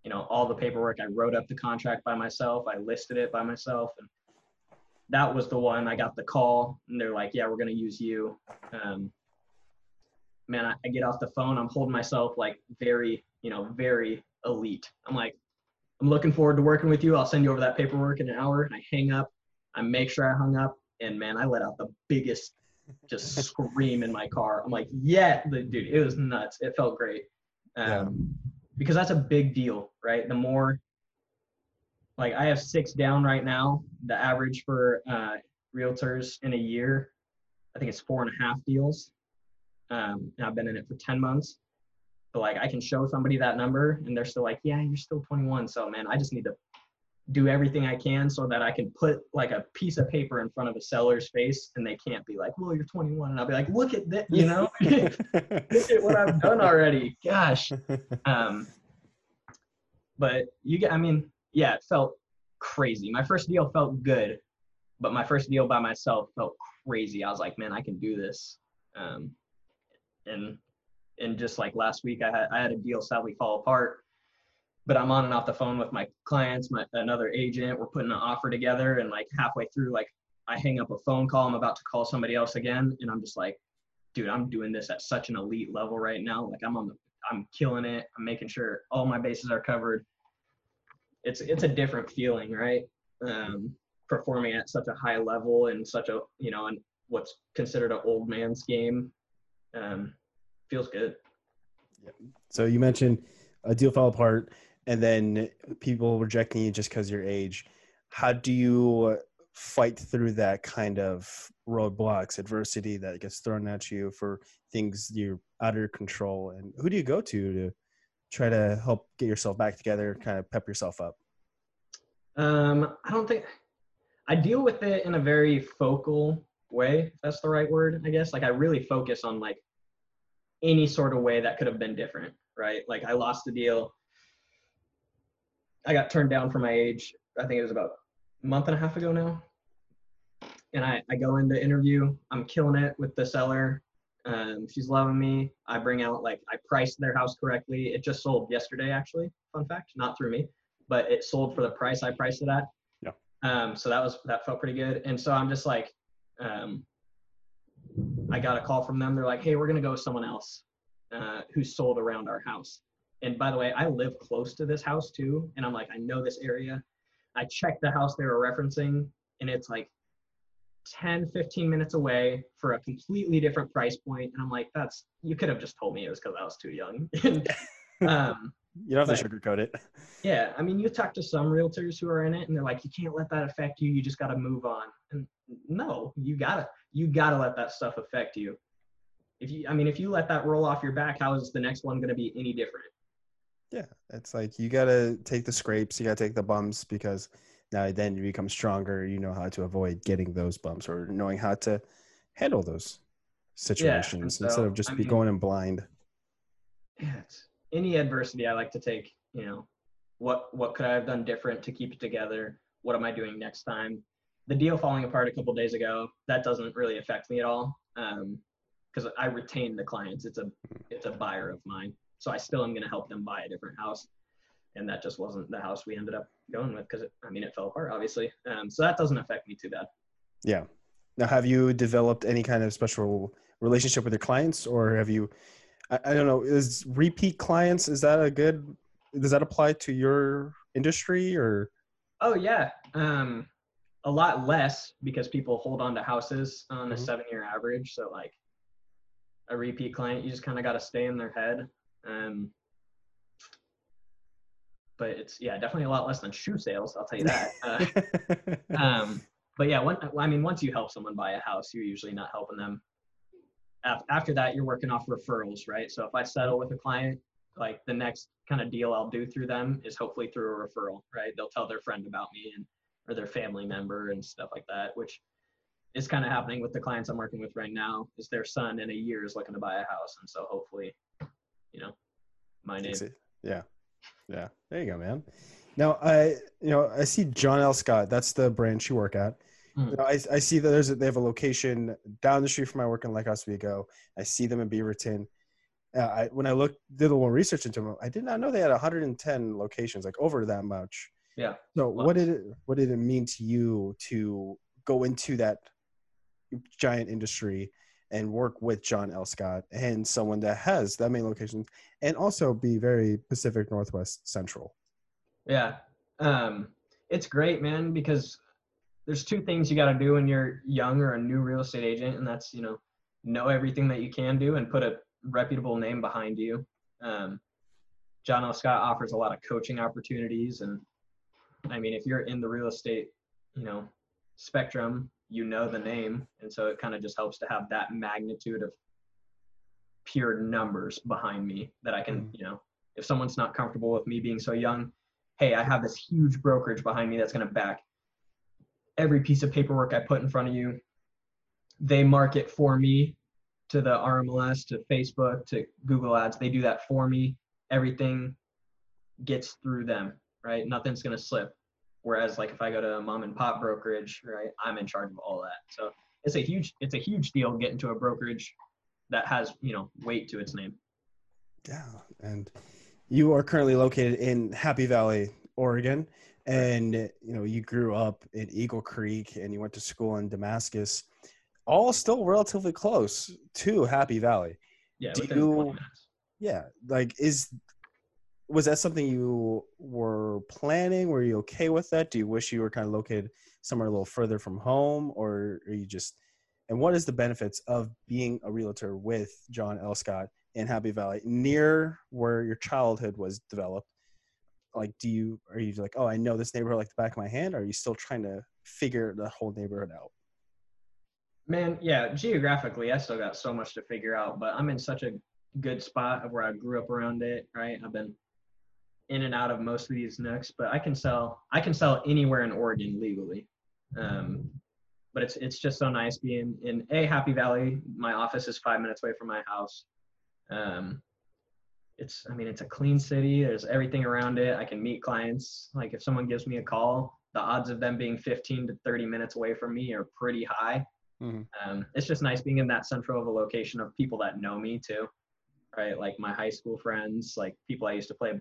You know, all the paperwork. I wrote up the contract by myself. I listed it by myself, and that was the one. I got the call, and they're like, "Yeah, we're gonna use you." Um, man, I, I get off the phone. I'm holding myself like very, you know, very elite. I'm like, I'm looking forward to working with you. I'll send you over that paperwork in an hour. And I hang up. I make sure I hung up, and man, I let out the biggest just scream in my car. I'm like, yeah, the, dude, it was nuts. It felt great. Um, yeah. Because that's a big deal, right? The more, like, I have six down right now. The average for uh, realtors in a year, I think it's four and a half deals. Um, and I've been in it for 10 months. But like, I can show somebody that number, and they're still like, yeah, you're still 21. So, man, I just need to do everything I can so that I can put like a piece of paper in front of a seller's face and they can't be like, well, you're 21. And I'll be like, look at that, you know, look at what I've done already. Gosh. Um, but you get, I mean, yeah, it felt crazy. My first deal felt good, but my first deal by myself felt crazy. I was like, man, I can do this. Um, and, and just like last week, I had, I had a deal sadly fall apart but I'm on and off the phone with my clients, my another agent. We're putting an offer together, and like halfway through, like I hang up a phone call. I'm about to call somebody else again, and I'm just like, dude, I'm doing this at such an elite level right now. Like I'm on the, I'm killing it. I'm making sure all my bases are covered. It's it's a different feeling, right? Um, performing at such a high level and such a you know, and what's considered an old man's game, um, feels good. So you mentioned a deal fell apart and then people rejecting you just because your age how do you fight through that kind of roadblocks adversity that gets thrown at you for things you're out of your control and who do you go to to try to help get yourself back together kind of pep yourself up um i don't think i deal with it in a very focal way if that's the right word i guess like i really focus on like any sort of way that could have been different right like i lost the deal I got turned down for my age. I think it was about a month and a half ago now. And I, I go in the interview. I'm killing it with the seller. Um, she's loving me. I bring out like I priced their house correctly. It just sold yesterday, actually. Fun fact, not through me, but it sold for the price I priced it at. Yeah. Um, so that was that felt pretty good. And so I'm just like, um, I got a call from them. They're like, hey, we're gonna go with someone else uh, who sold around our house. And by the way, I live close to this house too. And I'm like, I know this area. I checked the house they were referencing, and it's like 10, 15 minutes away for a completely different price point. And I'm like, that's, you could have just told me it was because I was too young. um, you don't have to sugarcoat it. Yeah. I mean, you talk to some realtors who are in it and they're like, you can't let that affect you. You just got to move on. And no, you gotta, you gotta let that stuff affect you. If you, I mean, if you let that roll off your back, how is the next one going to be any different? Yeah, it's like you got to take the scrapes, you got to take the bumps because now then you become stronger you know how to avoid getting those bumps or knowing how to handle those situations so, instead of just I be mean- going in blind yeah, any adversity I like to take, you know, what what could I have done different to keep it together? What am I doing next time? The deal falling apart a couple days ago, that doesn't really affect me at all. Um, because I retain the clients. It's a it's a buyer of mine. So I still am gonna help them buy a different house. And that just wasn't the house we ended up going with because I mean it fell apart obviously. Um, so that doesn't affect me too bad. yeah now have you developed any kind of special relationship with your clients or have you I, I don't know is repeat clients is that a good does that apply to your industry or Oh yeah, um, a lot less because people hold on to houses on a Mhm. seven-year average. So like a repeat client, you just kind of got to stay in their head. Um, but it's yeah, definitely a lot less than shoe sales. I'll tell you that. Uh, um, but yeah, one, I mean, once you help someone buy a house, you're usually not helping them. Af- After that, you're working off referrals, right? So if I settle with a client, like the next kind of deal I'll do through them is hopefully through a referral, right? They'll tell their friend about me and or their family member and stuff like that, which is kind of happening with the clients I'm working with right now. Is their son in a year is looking to buy a house, and so hopefully, you know, my name. Yeah. Yeah. There you go, man. Now I you know, I see John L. Scott, that's the branch you work at. Mhm. You know, I, I see that there's a, they have a location down the street from my work in Lake Oswego. I see them in Beaverton. Uh, I, when I looked, did a little research into them, I did not know they had 110 locations, like over that much. Yeah. So what did it what did it mean to you to go into that giant industry and work with John L. Scott and someone that has that many locations and also be very Pacific Northwest Central? Yeah. Um, it's great, man, because there's two things you got to do when you're young or a new real estate agent, and that's, you know, know everything that you can do and put a reputable name behind you. Um, John L. Scott offers a lot of coaching opportunities. And I mean, if you're in the real estate, you know, spectrum, you know the name. And so it kind of just helps to have that magnitude of pure numbers behind me that I can, Mhm. you know, if someone's not comfortable with me being so young, hey, I have this huge brokerage behind me that's going to back every piece of paperwork I put in front of you. They market for me to the RMLS, to Facebook, to Google Ads. They do that for me. Everything gets through them, right? Nothing's going to slip. Whereas, like if I go to a mom and pop brokerage, right, I'm in charge of all that. So it's a huge, it's a huge deal getting to a brokerage that has, you know, weight to its name. Yeah, and you are currently located in Happy Valley, Oregon, and you know you grew up in Eagle Creek and you went to school in Damascus, all still relatively close to Happy Valley. Yeah, Do you- Yeah, like is was that something you were planning? Were you okay with that? Do you wish you were kind of located somewhere a little further from home, or are you just? And what is the benefits of being a realtor with John L. Scott in Happy Valley, near where your childhood was developed? Like, do you are you like, oh, I know this neighborhood like the back of my hand? Or are you still trying to figure the whole neighborhood out? Man, yeah, geographically, I still got so much to figure out, but I'm in such a good spot of where I grew up around it, right? I've been in and out of most of these nooks, but I can sell I can sell anywhere in Oregon legally. Um, but it's it's just so nice being in a Happy Valley. My office is five minutes away from my house. Um, it's I mean it's a clean city. There's everything around it. I can meet clients. Like if someone gives me a call, the odds of them being 15 to 30 minutes away from me are pretty high. Mhm. Um, it's just nice being in that central of a location of people that know me too, right? Like my high school friends, like people I used to play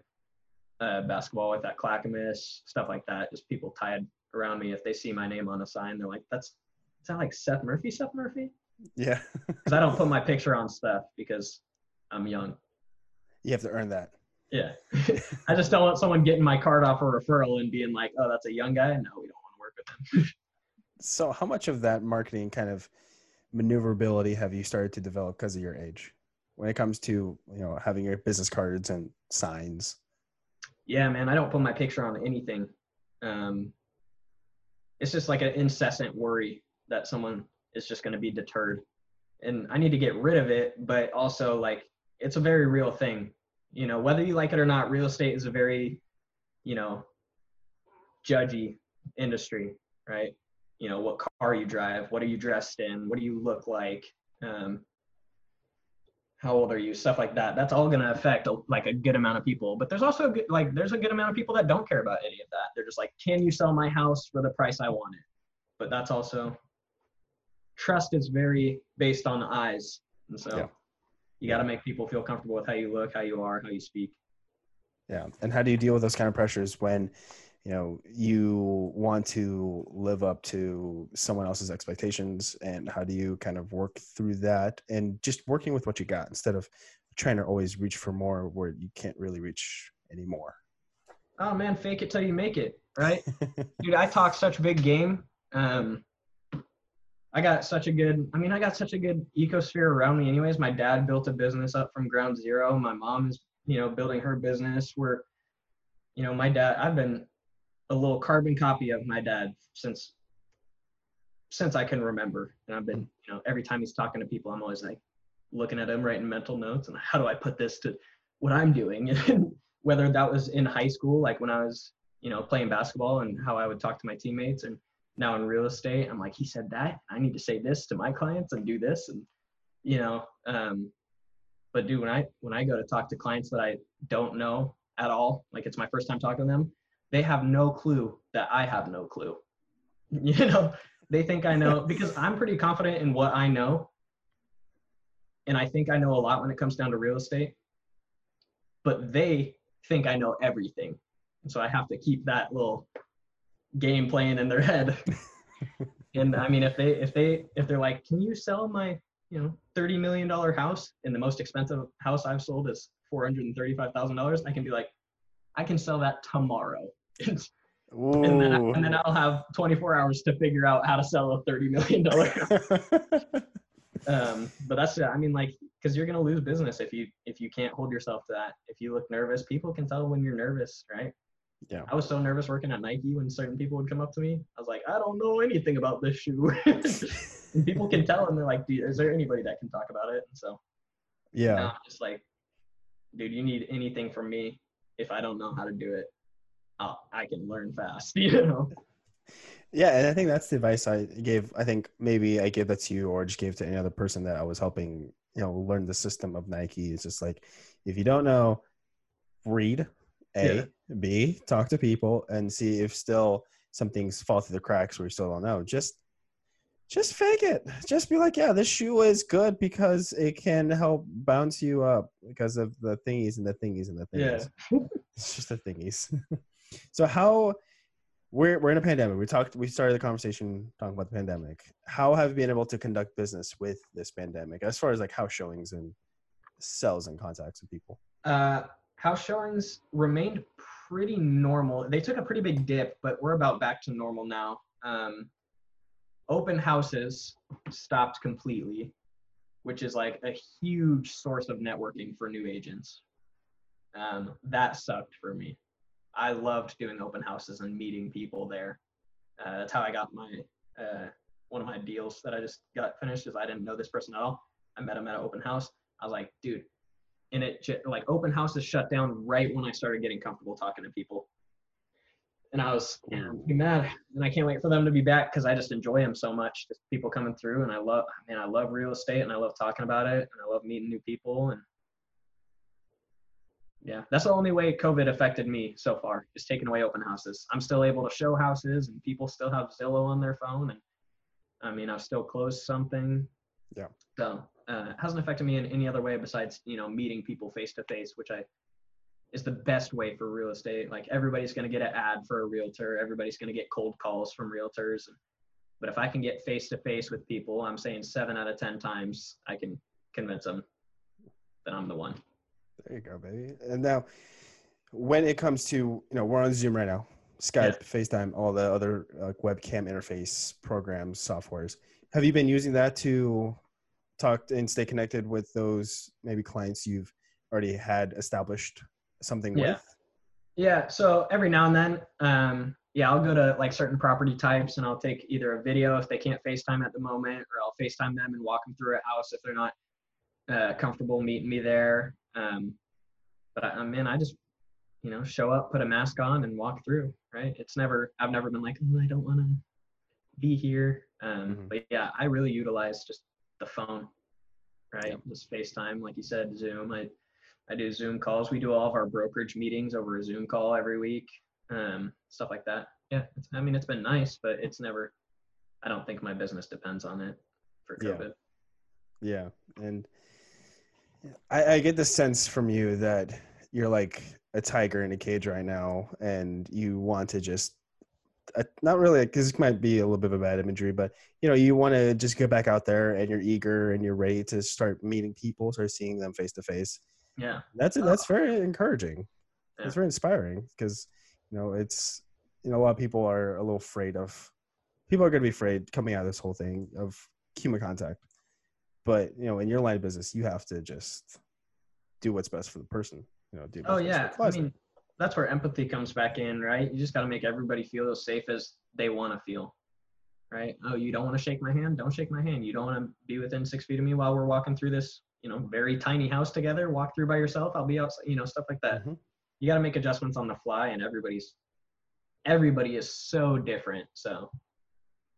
uh, basketball with at Clackamas, stuff like that. Just people tied around me. If they see my name on a sign, they're like, "That's is that like Seth Murphy? Seth Murphy?" Yeah, Because I don't put my picture on stuff because I'm young. you have to earn that. Yeah, I just don't want someone getting my card off a referral and being like, "Oh, that's a young guy." No, we don't want to work with him. So, how much of that marketing kind of maneuverability have you started to develop because of your age, when it comes to you know having your business cards and signs? Yeah, man, I don't put my picture on anything. Um, it's just like an incessant worry that someone is just going to be deterred, and I need to get rid of it. But also, like, it's a very real thing. You know, whether you like it or not, real estate is a very, you know, judgy industry, right? You know, what car you drive, what are you dressed in, what do you look like, um, how old are you, stuff like that. That's all going to affect a, like a good amount of people. But there's also a good, like there's a good amount of people that don't care about any of that. They're just like, can you sell my house for the price I want it? But that's also trust is very based on the eyes, and so yeah. you got to make people feel comfortable with how you look, how you are, how you speak. Yeah, and how do you deal with those kind of pressures when? You know you want to live up to someone else's expectations and how do you kind of work through that and just working with what you got instead of trying to always reach for more where you can't really reach anymore. Oh man fake it till you make it right? Dude i talk such big game um i got such a good i mean i got such a good ecosphere around me anyways. My dad built a business up from ground zero. My mom is you know building her business. Where you know my dad i've been a little carbon copy of my dad since since I can remember. And I've been, you know, every time he's talking to people, I'm always like looking at him, writing mental notes, and how do I put this to what I'm doing? And whether that was in high school, like when I was, you know, playing basketball, and how I would talk to my teammates, and now in real estate, I'm like, he said that. I need to say this to my clients and do this, and you know, um, but dude, when I when I go to talk to clients that I don't know at all, like it's my first time talking to them, they have no clue that I have no clue. You know, they think I know because I'm pretty confident in what I know. And I think I know a lot when it comes down to real estate. But they think I know everything. And so I have to keep that little game playing in their head. and I mean if they if they if they're like, Can you sell my, you know, thirty million dollar house and the most expensive house I've sold is four hundred and thirty five thousand dollars, I can be like, I can sell that tomorrow. and then and then I'll have 24 hours to figure out how to sell a 30 million dollar. um, but that's I mean like because you're gonna lose business if you if you can't hold yourself to that. If you look nervous, people can tell when you're nervous, right? Yeah. I was so nervous working at Nike when certain people would come up to me. I was like, I don't know anything about this shoe. and people can tell, and they're like, "Is there anybody that can talk about it?" And so, yeah, I'm just like, dude, you need anything from me if I don't know how to do it, oh, I can learn fast, you know? Yeah, and I think that's the advice I gave. I think maybe I gave that to you or just gave to any other person that I was helping, you know, learn the system of Nike. It's just like, if you don't know, read, A, yeah. B, talk to people and see if still something's fall through the cracks where you still don't know. Just just fake it. Just be like, yeah, this shoe is good because it can help bounce you up because of the thingies and the thingies and the thingies. Yeah. it's just the thingies. so how we're we're in a pandemic. We talked we started the conversation talking about the pandemic. How have you been able to conduct business with this pandemic as far as like house showings and sales and contacts with people? Uh house showings remained pretty normal. They took a pretty big dip, but we're about back to normal now. Um open houses stopped completely, which is like a huge source of networking for new agents. Um, that sucked for me. I loved doing open houses and meeting people there. Uh, that's how I got my uh, one of my deals that I just got finished. Is I didn't know this person at all. I met him at an open house. I was like, dude, and it like open houses shut down right when I started getting comfortable talking to people and I was yeah, pretty mad. And I can't wait for them to be back because I just enjoy them so much. Just people coming through, and I love, man, I love real estate, and I love talking about it, and I love meeting new people, and yeah, that's the only way COVID affected me so far, is taking away open houses. I'm still able to show houses, and people still have Zillow on their phone, and I mean, I've still closed something. Yeah. So uh, it hasn't affected me in any other way besides you know meeting people face to face, which I is the best way for real estate. Like everybody's going to get an ad for a realtor. Everybody's going to get cold calls from realtors. But if I can get face to face with people, I'm saying seven out of 10 times I can convince them that I'm the one. There you go, baby. And now when it comes to, you know, we're on Zoom right now, Skype, yeah. FaceTime, all the other uh, webcam interface programs, softwares. Have you been using that to talk and stay connected with those maybe clients you've already had established something yeah. with? Yeah. So every now and then, um, yeah, I'll go to like certain property types and I'll take either a video if they can't FaceTime at the moment, or I'll FaceTime them and walk them through a house if they're not uh, comfortable meeting me there. Um, but I, mean, I just, you know, show up, put a mask on, and walk through. Right? It's never. I've never been like, oh, I don't want to be here. Um, mm-hmm. But yeah, I really utilize just the phone, right? Yep. Just FaceTime, like you said, Zoom. I I do Zoom calls. We do all of our brokerage meetings over a Zoom call every week, um, stuff like that. Yeah, I mean, it's been nice, but it's never. I don't think my business depends on it for COVID. Yeah, yeah. and I, I get the sense from you that you're like a tiger in a cage right now, and you want to just uh, not really because this might be a little bit of a bad imagery, but you know, you want to just get back out there and you're eager and you're ready to start meeting people, start seeing them face to face. Yeah, that's that's very encouraging. Yeah. It's very inspiring because you know it's you know a lot of people are a little afraid of people are going to be afraid coming out of this whole thing of human contact, but you know in your line of business you have to just do what's best for the person. You know, do oh yeah, I mean that's where empathy comes back in, right? You just got to make everybody feel as safe as they want to feel, right? Oh, you don't want to shake my hand? Don't shake my hand. You don't want to be within six feet of me while we're walking through this, you know, very tiny house together. Walk through by yourself. I'll be outside, you know, stuff like that. Mm-hmm. You got to make adjustments on the fly, and everybody's everybody is so different. So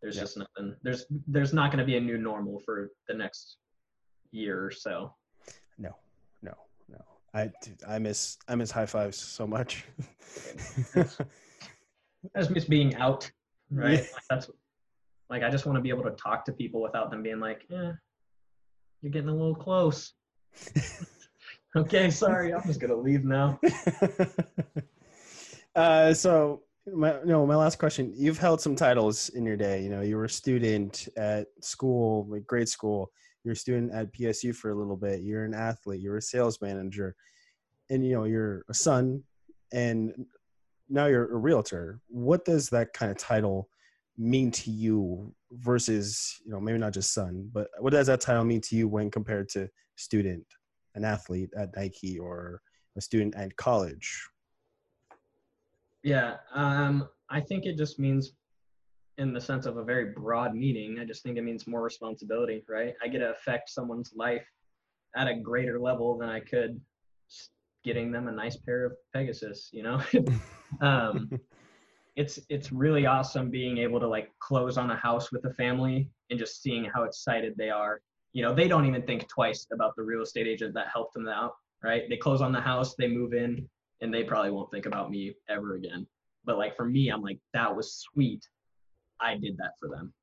there's yep. just nothing. There's there's not going to be a new normal for the next year or so. No, no, no. I dude, I miss I miss high fives so much. I just miss being out, right? Yeah. Like that's like I just want to be able to talk to people without them being like, "Yeah, you're getting a little close." okay, sorry, I'm just gonna leave now. uh, so my no, my last question. You've held some titles in your day. You know, you were a student at school, like grade school you're a student at PSU for a little bit, you're an athlete, you're a sales manager, and you know, you're a son and now you're a realtor. What does that kind of title mean to you versus, you know, maybe not just son, but what does that title mean to you when compared to student, an athlete at Nike or a student at college? Yeah, um, I think it just means in the sense of a very broad meaning. I just think it means more responsibility, right? I get to affect someone's life at a greater level than I could getting them a nice pair of Pegasus, you know? um, it's it's really awesome being able to like close on a house with a family and just seeing how excited they are. You know, they don't even think twice about the real estate agent that helped them out, right? They close on the house, they move in, and they probably won't think about me ever again. But like for me, I'm like, that was sweet I did that for them.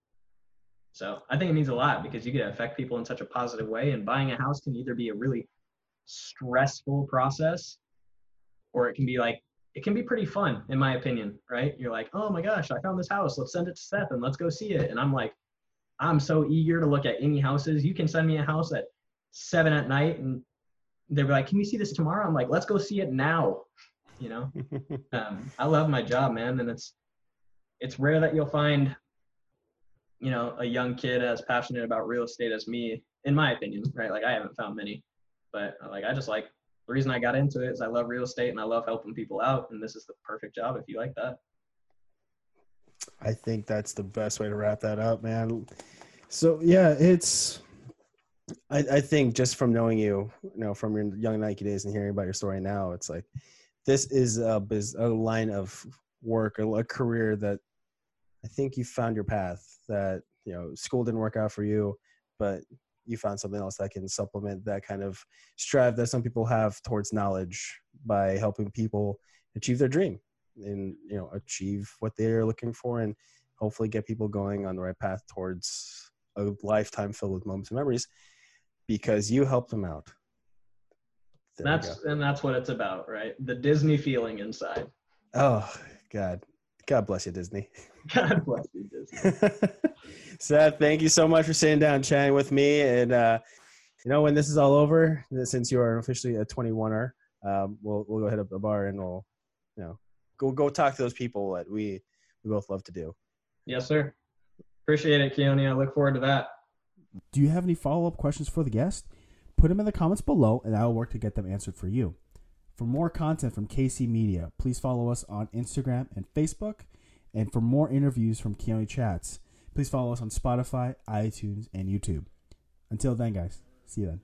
So I think it means a lot because you get to affect people in such a positive way. And buying a house can either be a really stressful process or it can be like, it can be pretty fun, in my opinion, right? You're like, oh my gosh, I found this house. Let's send it to Seth and let's go see it. And I'm like, I'm so eager to look at any houses. You can send me a house at seven at night and they're like, can we see this tomorrow? I'm like, let's go see it now. You know, um, I love my job, man. And it's, it's rare that you'll find you know a young kid as passionate about real estate as me in my opinion right like i haven't found many but like i just like the reason i got into it is i love real estate and i love helping people out and this is the perfect job if you like that i think that's the best way to wrap that up man so yeah it's I, I think just from knowing you, you know, from your young Nike days and hearing about your story now, it's like this is a, a line of work, a, a career that I think you found your path. That you know, school didn't work out for you, but you found something else that can supplement that kind of strive that some people have towards knowledge by helping people achieve their dream and you know achieve what they're looking for and hopefully get people going on the right path towards a lifetime filled with moments and memories because you helped them out. There that's and that's what it's about, right? The Disney feeling inside. Oh, God. God bless you, Disney. God bless you, Disney. Seth, thank you so much for sitting down and chatting with me. And, uh, you know, when this is all over, since you are officially a 21er, um, we'll, we'll go hit up the bar and we'll, you know, go, go talk to those people that we, we both love to do. Yes, sir. Appreciate it, Keone. I look forward to that. Do you have any follow up questions for the guest? Put them in the comments below and I will work to get them answered for you. For more content from KC Media, please follow us on Instagram and Facebook. And for more interviews from Keone Chats, please follow us on Spotify, iTunes, and YouTube. Until then, guys, see you then.